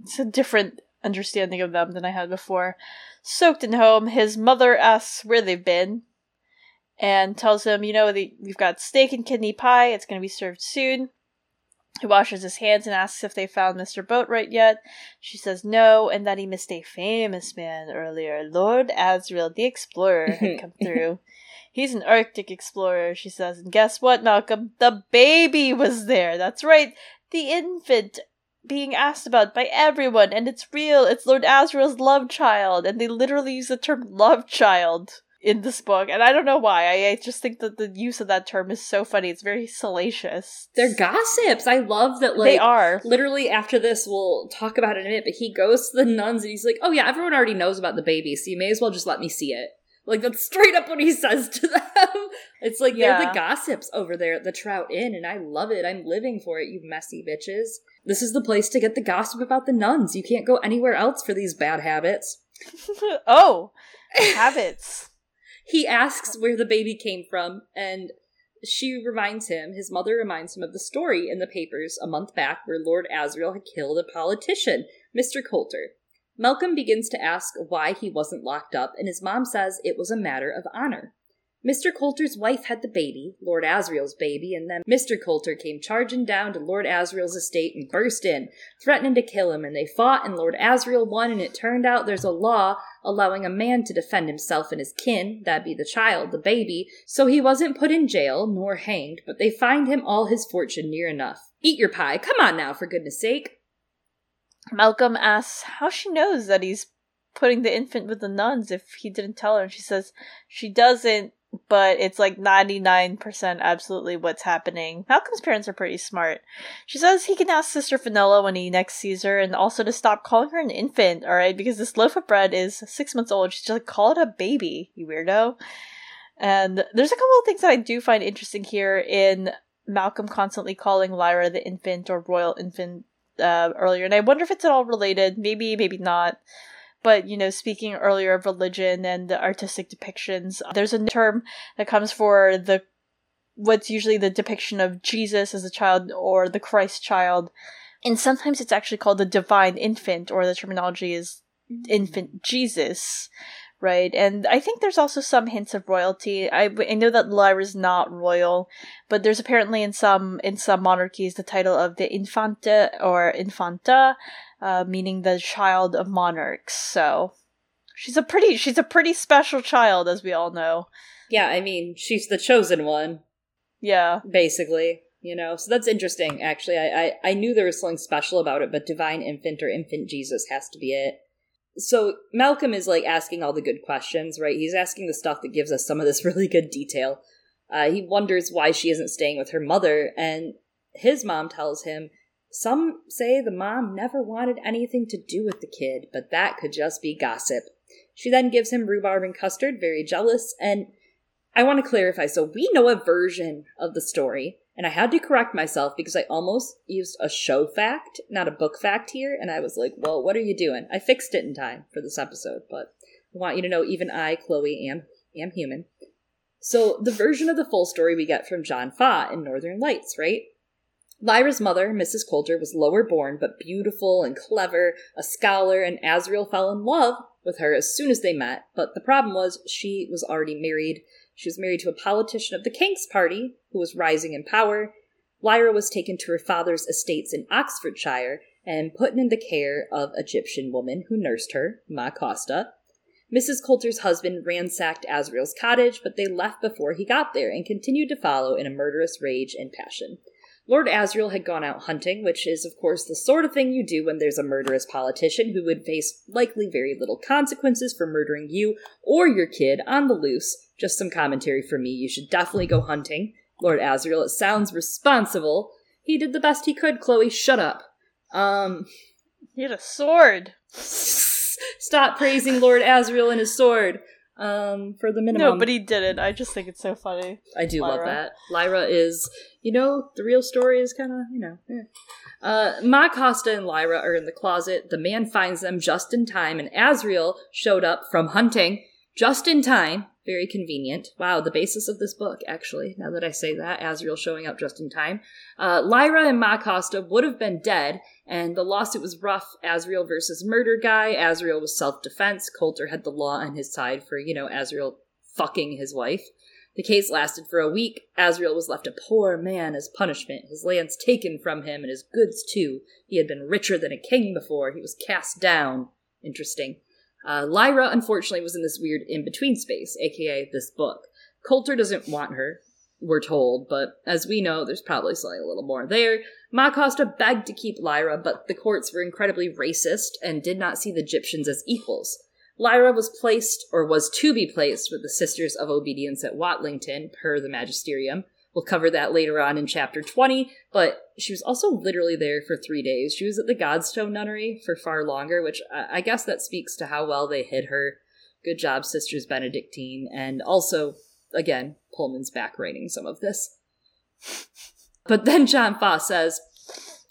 it's a different understanding of them than I had before. Soaked in home, his mother asks where they've been, and tells him, you know, the, we've got steak and kidney pie. It's going to be served soon. He washes his hands and asks if they found Mr. Boatwright yet. She says no, and that he missed a famous man earlier. Lord Asriel, the explorer, had come through. He's an Arctic explorer, she says. And guess what, Malcolm? The baby was there. That's right. The infant being asked about by everyone, and it's real. It's Lord Asriel's love child, and they literally use the term love child in this book, and I don't know why. I, I, just think that the use of that term is so funny. It's very salacious. They're gossips. I love that. Like they are. Literally after this, we'll talk about it in a minute. But he goes to the nuns and he's like, "Oh yeah, everyone already knows about the baby, so you may as well just let me see it." Like that's straight up what he says to them. It's like yeah. they're the gossips over there at the Trout Inn, and I love it. I'm living for it, you messy bitches. This is the place to get the gossip about the nuns. You can't go anywhere else for these bad habits. oh, habits. He asks where the baby came from, and she reminds him, his mother reminds him of the story in the papers a month back where Lord Asriel had killed a politician, Mr. Coulter. Malcolm begins to ask why he wasn't locked up, and his mom says it was a matter of honor. Mr. Coulter's wife had the baby, Lord Asriel's baby, and then Mr. Coulter came charging down to Lord Asriel's estate and burst in, threatening to kill him, and they fought, and Lord Asriel won, and it turned out there's a law allowing a man to defend himself and his kin, that be the child, the baby, so he wasn't put in jail, nor hanged, but they fined him all his fortune near enough. Eat your pie, come on now, for goodness sake. Malcolm asks how she knows that he's putting the infant with the nuns if he didn't tell her, and she says she doesn't but it's like 99% absolutely what's happening. Malcolm's parents are pretty smart. She says he can ask Sister Fenella when he next sees her and also to stop calling her an infant, alright? Because this loaf of bread is six months old. She's just like, call it a baby, you weirdo. And there's a couple of things that I do find interesting here in Malcolm constantly calling Lyra the infant or royal infant uh, earlier. And I wonder if it's at all related. Maybe, maybe not but you know speaking earlier of religion and the artistic depictions there's a term that comes for the what's usually the depiction of jesus as a child or the christ child. And sometimes it's actually called the divine infant or the terminology is infant jesus right? And i think there's also some hints of royalty. I, I know that lyra's not royal but there's apparently in some in some monarchies the title of the infante or infanta uh, meaning the child of monarchs. So she's a pretty she's a pretty special child, as we all know. Yeah, I mean, she's the chosen one. Yeah, basically, you know. So that's interesting. Actually, I I, I knew there was something special about it, but divine infant or infant Jesus has to be it. So Malcolm is like asking all the good questions, right? He's asking the stuff that gives us some of this really good detail. Uh, he wonders why she isn't staying with her mother, and his mom tells him some say the mom never wanted anything to do with the kid, but that could just be gossip. She then gives him rhubarb and custard, very jealous, and I want to clarify so we know a version of the story, and I had to correct myself because I almost used a show fact, not a book fact here, and I was like, well, what are you doing? I fixed it in time for this episode, but I want you to know even I, Chloe, am, am human. So the version of the full story we get from John Faa in Northern Lights, right? Lyra's mother, Mrs. Coulter, was lower born but beautiful and clever, a scholar, and Asriel fell in love with her as soon as they met. But the problem was she was already married. She was married to a politician of the King's party who was rising in power. Lyra was taken to her father's estates in Oxfordshire and put in the care of Egyptian woman who nursed her, Ma Costa. Mrs. Coulter's husband ransacked Asriel's cottage, but they left before he got there and continued to follow in a murderous rage and passion. Lord Asriel had gone out hunting, which is, of course, the sort of thing you do when there's a murderous politician who would face likely very little consequences for murdering you or your kid on the loose. Just some commentary for me. You should definitely go hunting. Lord Asriel, it sounds responsible. He did the best he could, Chloe. Shut up. Um. He had a sword. Stop praising Lord Asriel and his sword um, for the minimum. No, but he didn't. I just think it's so funny. I do Lyra. love that. Lyra is, you know, the real story is kind of, you know. Eh. Uh, Ma Costa and Lyra are in the closet. The man finds them just in time, and Asriel showed up from hunting just in time. Very convenient. Wow, the basis of this book, actually, now that I say that, Asriel showing up just in time. Uh, Lyra and Ma Costa would have been dead and the lawsuit was rough. Asriel versus murder guy. Asriel was self defense. Coulter had the law on his side for, you know, Asriel fucking his wife. The case lasted for a week. Asriel was left a poor man as punishment, his lands taken from him, and his goods too. He had been richer than a king before. He was cast down. Interesting. Uh, Lyra, unfortunately, was in this weird in between space, aka this book. Coulter doesn't want her we're told, but as we know, there's probably something a little more there. Ma Costa begged to keep Lyra, but the courts were incredibly racist and did not see the gyptians as equals. Lyra was placed, or was to be placed, with the Sisters of Obedience at Watlington, per the Magisterium. We'll cover that later on in chapter 20, but she was also literally there for three days. She was at the Godstow Nunnery for far longer, which I guess that speaks to how well they hid her. Good job, Sisters Benedictine, and also again, Pullman's back writing some of this. But then John Faa says,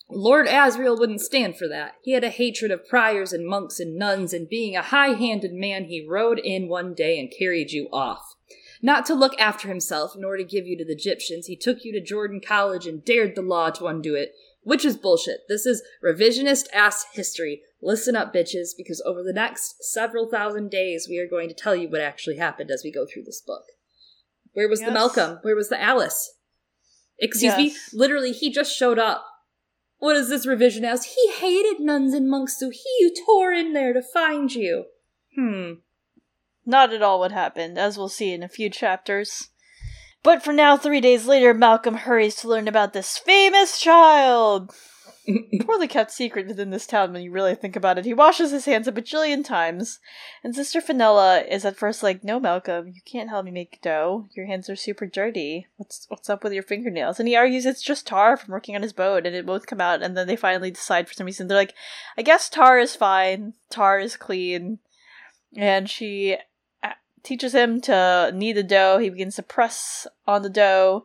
Lord Asriel wouldn't stand for that. He had a hatred of priors and monks and nuns, and being a high handed man, he rode in one day and carried you off. Not to look after himself, nor to give you to the gyptians, he took you to Jordan College and dared the law to undo it, which is bullshit. This is revisionist ass history. Listen up, bitches, because over the next several thousand days, we are going to tell you what actually happened as we go through this book. Where was yes. the Malcolm? Where was the Alice? Excuse yes. me? Literally, he just showed up. What is this revision as? He hated nuns and monks, so he tore in there to find you. Hmm. Not at all what happened, as we'll see in a few chapters. But for now, three days later, Malcolm hurries to learn about this famous child. poorly kept secret within this town when you really think about it. He washes his hands a bajillion times, and Sister Fenella is at first like, "No, Malcolm, you can't help me make dough. Your hands are super dirty. What's what's up with your fingernails?" And he argues it's just tar from working on his boat, and it won't come out. And then they finally decide for some reason they're like, "I guess tar is fine. Tar is clean." And she teaches him to knead the dough. He begins to press on the dough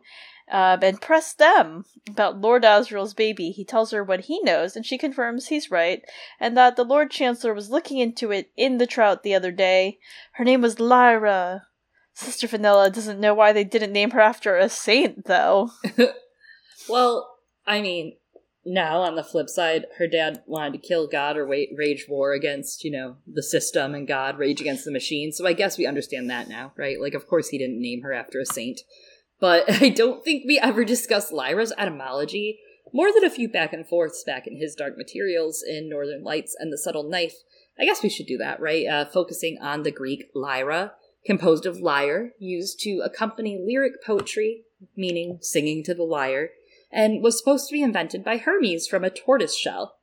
uh, and press them about Lord Asriel's baby. He tells her what he knows, and she confirms he's right, and that the Lord Chancellor was looking into it in the trout the other day. Her name was Lyra. Sister Fenella doesn't know why they didn't name her after a saint, though. well, I mean, now on the flip side, her dad wanted to kill God or wait, rage war against, you know, the system and God, rage against the machine. So I guess we understand that now, right? Like, of course, he didn't name her after a saint. But I don't think we ever discussed Lyra's etymology. More than a few back and forths back in his Dark Materials in Northern Lights and The Subtle Knife. I guess we should do that, right? Uh, focusing on the Greek lyra, composed of lyre, used to accompany lyric poetry, meaning singing to the lyre, and was supposed to be invented by Hermes from a tortoise shell.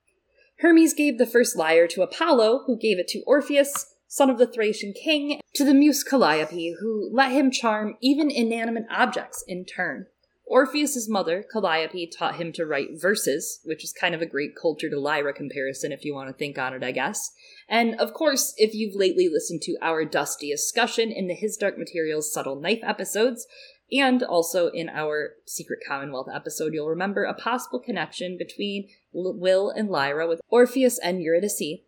Hermes gave the first lyre to Apollo, who gave it to Orpheus, son of the Thracian king, to the muse Calliope, who let him charm even inanimate objects in turn. Orpheus's mother, Calliope, taught him to write verses, which is kind of a great culture to lyra comparison if you want to think on it, I guess. And of course, if you've lately listened to our dusty discussion in the His Dark Materials Subtle Knife episodes, and also in our Secret Commonwealth episode, you'll remember a possible connection between Will and Lyra with Orpheus and Eurydice,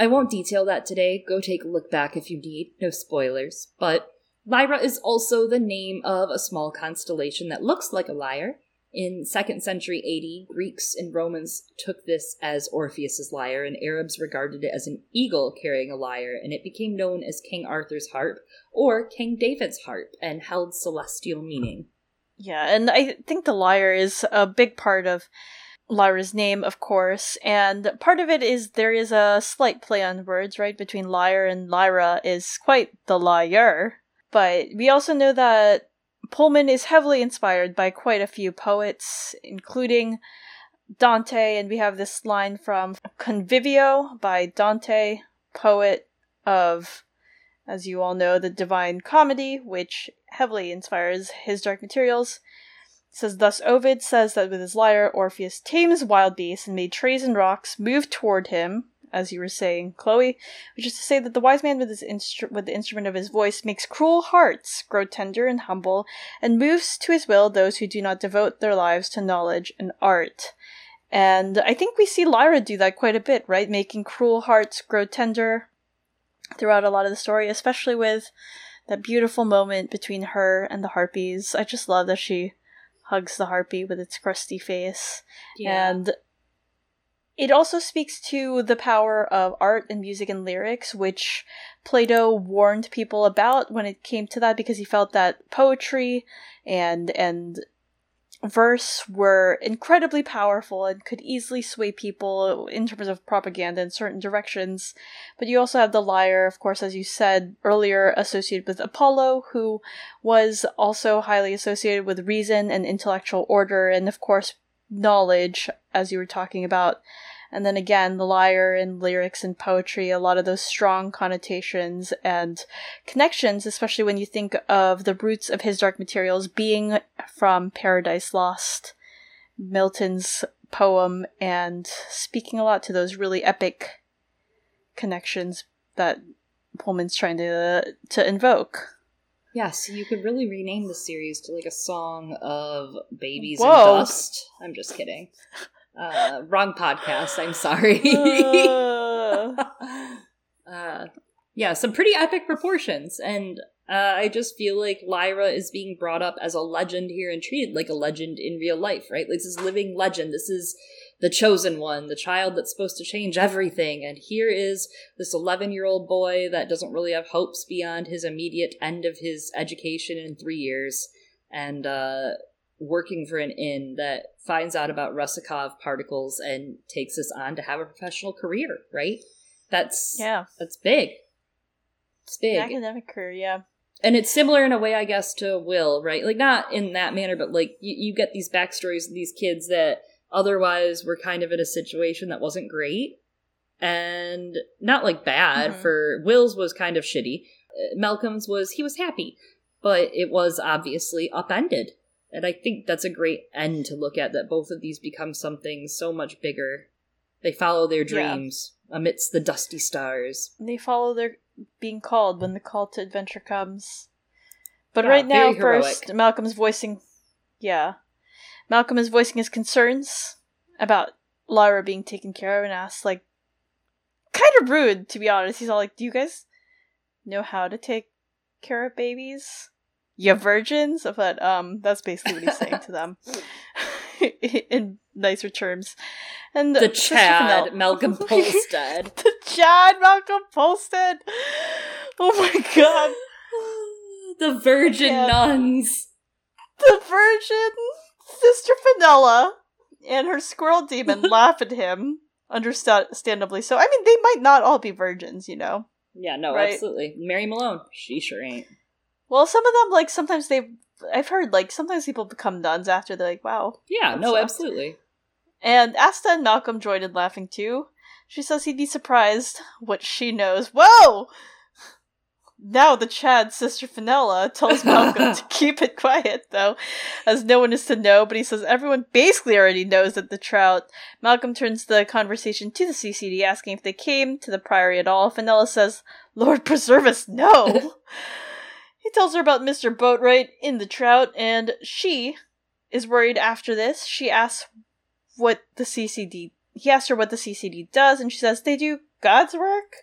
I won't detail that today. Go take a look back if you need. No spoilers. But Lyra is also the name of a small constellation that looks like a lyre. In 2nd century AD, Greeks and Romans took this as Orpheus's lyre, and Arabs regarded it as an eagle carrying a lyre, and it became known as King Arthur's harp or King David's harp and held celestial meaning. Yeah, and I think the lyre is a big part of Lyra's name, of course, and part of it is there is a slight play on words, right, between lyre and Lyra is quite the liar. But we also know that Pullman is heavily inspired by quite a few poets, including Dante, and we have this line from Convivio by Dante, poet of, as you all know, the Divine Comedy, which heavily inspires his Dark Materials. Says thus Ovid says that with his lyre Orpheus tames wild beasts and made trees and rocks move toward him, as you were saying, Chloe, which is to say that the wise man with his instru- with the instrument of his voice makes cruel hearts grow tender and humble, and moves to his will those who do not devote their lives to knowledge and art. And I think we see Lyra do that quite a bit, right? Making cruel hearts grow tender throughout a lot of the story, especially with that beautiful moment between her and the harpies. I just love that she hugs the harpy with its crusty face. Yeah. And it also speaks to the power of art and music and lyrics, which Plato warned people about when it came to that because he felt that poetry and and verse were incredibly powerful and could easily sway people in terms of propaganda in certain directions. But you also have the lyre, of course, as you said earlier, associated with Apollo, who was also highly associated with reason and intellectual order, and of course, knowledge, as you were talking about. And then again, the lyre and lyrics and poetry, a lot of those strong connotations and connections, especially when you think of the roots of his dark materials being from Paradise Lost, Milton's poem, and speaking a lot to those really epic connections that Pullman's trying to to invoke. Yes, yeah, so you could really rename the series to like a song of babies Whoa. and dust. I'm just kidding. Uh, wrong podcast. I'm sorry. uh. uh, yeah, some pretty epic proportions, and uh, I just feel like Lyra is being brought up as a legend here and treated like a legend in real life, right? Like this is living legend. This is the chosen one, the child that's supposed to change everything. And here is this 11 year old boy that doesn't really have hopes beyond his immediate end of his education in three years. And uh, working for an inn that finds out about Rusakov particles and takes us on to have a professional career, right? That's yeah, that's big. It's big. academic career, yeah. And it's similar in a way, I guess, to Will, right? Like not in that manner, but like you, you get these backstories of these kids that Otherwise, we're kind of in a situation that wasn't great and not like bad Mhm. for Will's was kind of shitty. Malcolm's was he was happy, but it was obviously upended. And I think that's a great end to look at that both of these become something so much bigger. They follow their Yeah. dreams amidst the dusty stars. They follow their being called when the call to adventure comes. But Yeah, right now, heroic. first, Malcolm's voicing. Yeah. Malcolm is voicing his concerns about Lyra being taken care of and asks, like, kind of rude, to be honest. He's all like, Do you guys know how to take care of babies? You virgins? But, um, that's basically what he's saying to them. In nicer terms. And The Chad, Malcolm Polstead. the Chad Malcolm Polstead. Oh my god. the virgin nuns. The virgin Sister Fenella and her squirrel daemon laugh at him. Understandably so. I mean, they might not all be virgins, you know. Yeah, no, Right. absolutely. Mary Malone, she sure ain't. Well, some of them, like, sometimes they. I've heard, like, sometimes people become nuns after they're like, wow. Yeah, no, sucks. absolutely. And Asta and Malcolm joined in laughing too. She says he'd be surprised what she knows. Whoa! Now the Chad sister Fenella tells Malcolm to keep it quiet, though, as no one is to know, but he says everyone basically already knows that the trout. Malcolm turns the conversation to the CCD, asking if they came to the Priory at all. Fenella says, Lord preserve us, no! he tells her about Mr. Boatwright in the trout, and she is worried after this. She asks what the CCD. He asks her what the CCD does, and she says they do God's work.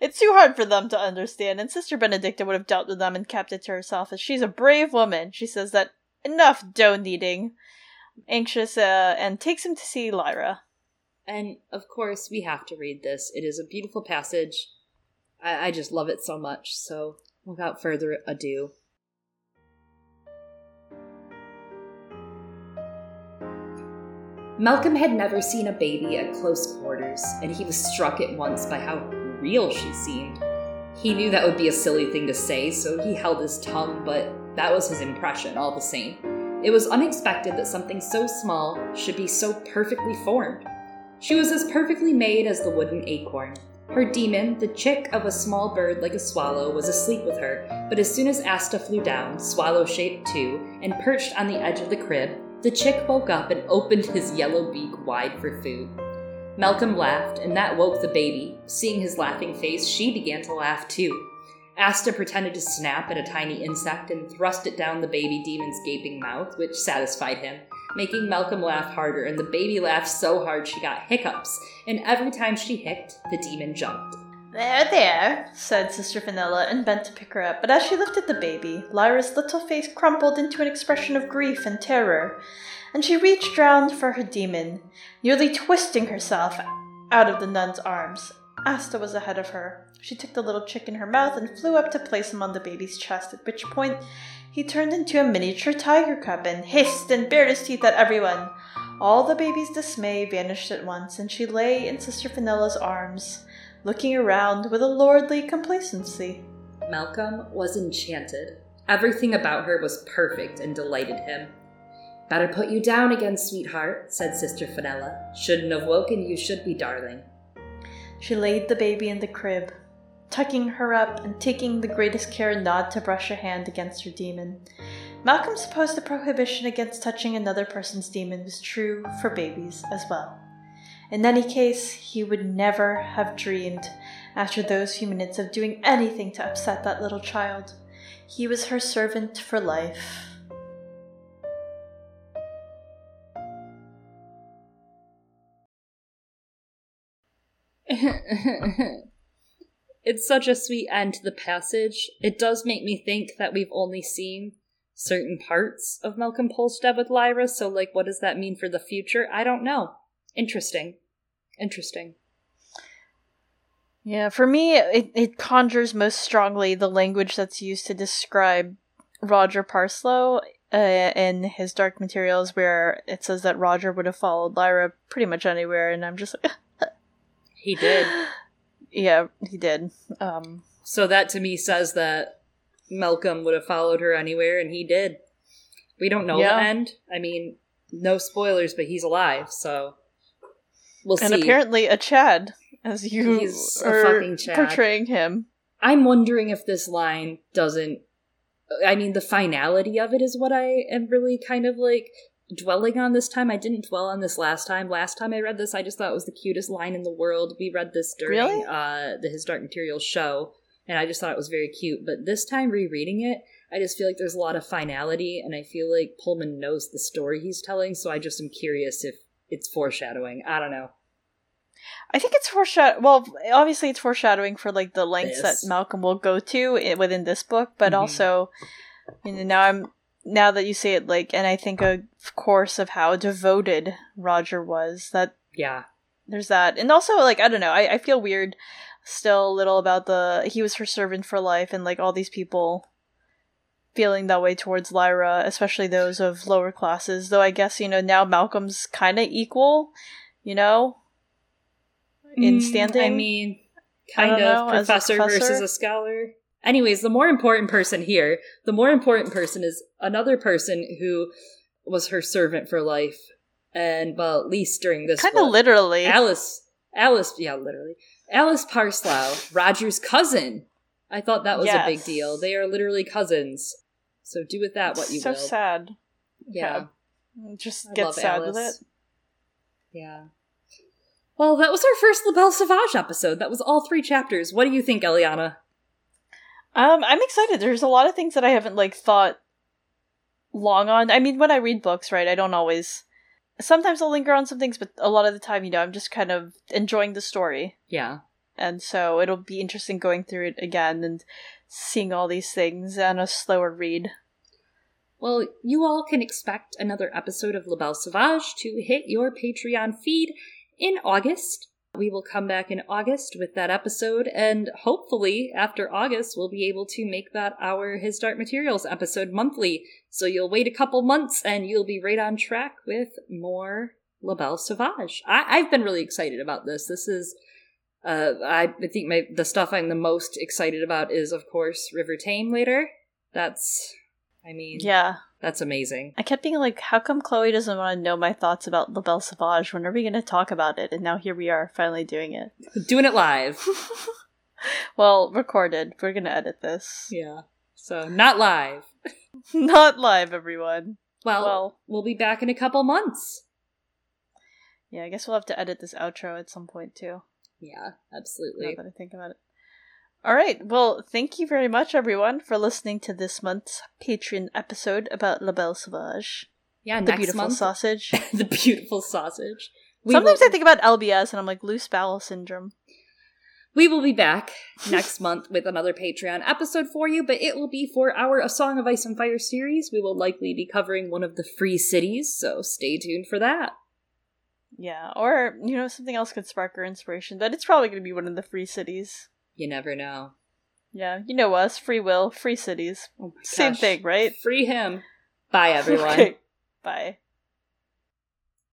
It's too hard for them to understand, and Sister Benedicta would have dealt with them and kept it to herself, as she's a brave woman. She says that enough dough kneading, anxious, uh, and takes him to see Lyra. And of course, we have to read this. It is a beautiful passage. I, I just love it so much. So, without further ado, Malcolm had never seen a baby at close quarters, and he was struck at once by how real she seemed. He knew that would be a silly thing to say, so he held his tongue, but that was his impression all the same. It was unexpected that something so small should be so perfectly formed. She was as perfectly made as the wooden acorn. Her daemon, the chick of a small bird like a swallow, was asleep with her, but as soon as Asta flew down, swallow shaped too, and perched on the edge of the crib, the chick woke up and opened his yellow beak wide for food. Malcolm laughed, and that woke the baby. Seeing his laughing face, she began to laugh too. Asta pretended to snap at a tiny insect and thrust it down the baby daemon's gaping mouth, which satisfied him, making Malcolm laugh harder, and the baby laughed so hard she got hiccups, and every time she hicced, the daemon jumped. There, there, said Sister Fenella and bent to pick her up, but as she lifted the baby, Lyra's little face crumpled into an expression of grief and terror, and she reached round for her daemon, nearly twisting herself out of the nun's arms. Asta was ahead of her. She took the little chick in her mouth and flew up to place him on the baby's chest, at which point he turned into a miniature tiger cub and hissed and bared his teeth at everyone. All the baby's dismay vanished at once, and she lay in Sister Fenella's arms looking around with a lordly complacency. Malcolm was enchanted. Everything about her was perfect and delighted him. Better put you down again, sweetheart, said Sister Fenella. Shouldn't have woken you, should be, darling. She laid the baby in the crib, tucking her up and taking the greatest care not to brush her hand against her daemon. Malcolm supposed the prohibition against touching another person's daemon was true for babies as well. In any case, he would never have dreamed, after those few minutes, of doing anything to upset that little child. He was her servant for life. it's such a sweet end to the passage. It does make me think that we've only seen certain parts of Malcolm Polstead with Lyra, so, like, what does that mean for the future? I don't know. Interesting. Interesting. Yeah, for me, it, it conjures most strongly the language that's used to describe Roger Parslow uh, in his Dark Materials, where it says that Roger would have followed Lyra pretty much anywhere, and I'm just like, He did. yeah, he did. Um, So that to me says that Malcolm would have followed her anywhere, and he did. We don't know Yeah. the end. I mean, no spoilers, but he's alive, so we'll and see. apparently a Chad, as you He's are portraying him. I'm wondering if this line doesn't. I mean, the finality of it is what I am really kind of like dwelling on this time. I didn't dwell on this last time. Last time I read this, I just thought it was the cutest line in the world. We read this during Really? uh, the His Dark Materials show, and I just thought it was very cute. But this time, rereading it, I just feel like there's a lot of finality, and I feel like Pullman knows the story he's telling, so I just am curious if it's foreshadowing. I don't know. I think it's foreshadow. Well, obviously it's foreshadowing for like the lengths that Malcolm will go to within this book, but Mhm. also, you know, now I'm now that you say it, like, and I think of course of how devoted Roger was. That Yeah. there's that, and also like I don't know, I I feel weird still a little about the he was her servant for life, and like all these people feeling that way towards Lyra, especially those of lower classes. Though I guess you know now Malcolm's kind of equal, you know, in Mm, standing. I mean, kind don't of know, a professor, versus a scholar. Anyways, the more important person here, the more important person is another person who was her servant for life, and well, at least during this kind of literally. Alice, Alice, yeah, literally, Alice Parslow, Roger's cousin. I thought that was a big deal. They are literally cousins. So do with that what you so will. So sad. Yeah. Just I get sad Alice. with it. Yeah. Well, that was our first La Belle Sauvage episode. That was all three chapters. What do you think, Eliana? Um, I'm excited. There's a lot of things that I haven't like thought long on. I mean, when I read books, right, I don't always. Sometimes I'll linger on some things, but a lot of the time, you know, I'm just kind of enjoying the story, Yeah. and so it'll be interesting going through it again and seeing all these things on a slower read. Well, you all can expect another episode of La Belle Sauvage to hit your Patreon feed in August. We will come back in August with that episode, and hopefully, after August, we'll be able to make that our His Dark Materials episode monthly. So you'll wait a couple months and you'll be right on track with more La Belle Sauvage. I- I've been really excited about this. This is. Uh, I think my the stuff I'm the most excited about is, of course, River Tame later. That's, I mean, Yeah, that's amazing. I kept being like, how come Chloe doesn't want to know my thoughts about La Belle Sauvage? When are we going to talk about it? And now here we are, finally doing it. Doing it live. well, recorded. We're going to edit this. yeah. So, not live. Not live, everyone. Well, Well, we'll be back in a couple months. yeah, I guess we'll have to edit this outro at some point too. Yeah, absolutely. Now that I think about it. All right. Well, thank you very much, everyone, for listening to this month's Patreon episode about La Belle Sauvage, Yeah, the beautiful month, sausage. the beautiful sausage. We Sometimes will, I think about LBS and I'm like loose bowel syndrome. we will be back next month with another Patreon episode for you, but it will be for our A Song of Ice and Fire series. We will likely be covering one of the free cities, so stay tuned for that. Yeah, or you know something else could spark our inspiration, but it's probably going to be one of the free cities. You never know. Yeah, you know us, free will, free cities. Oh Same gosh. thing, right? Free him. Bye, everyone. Okay. Bye.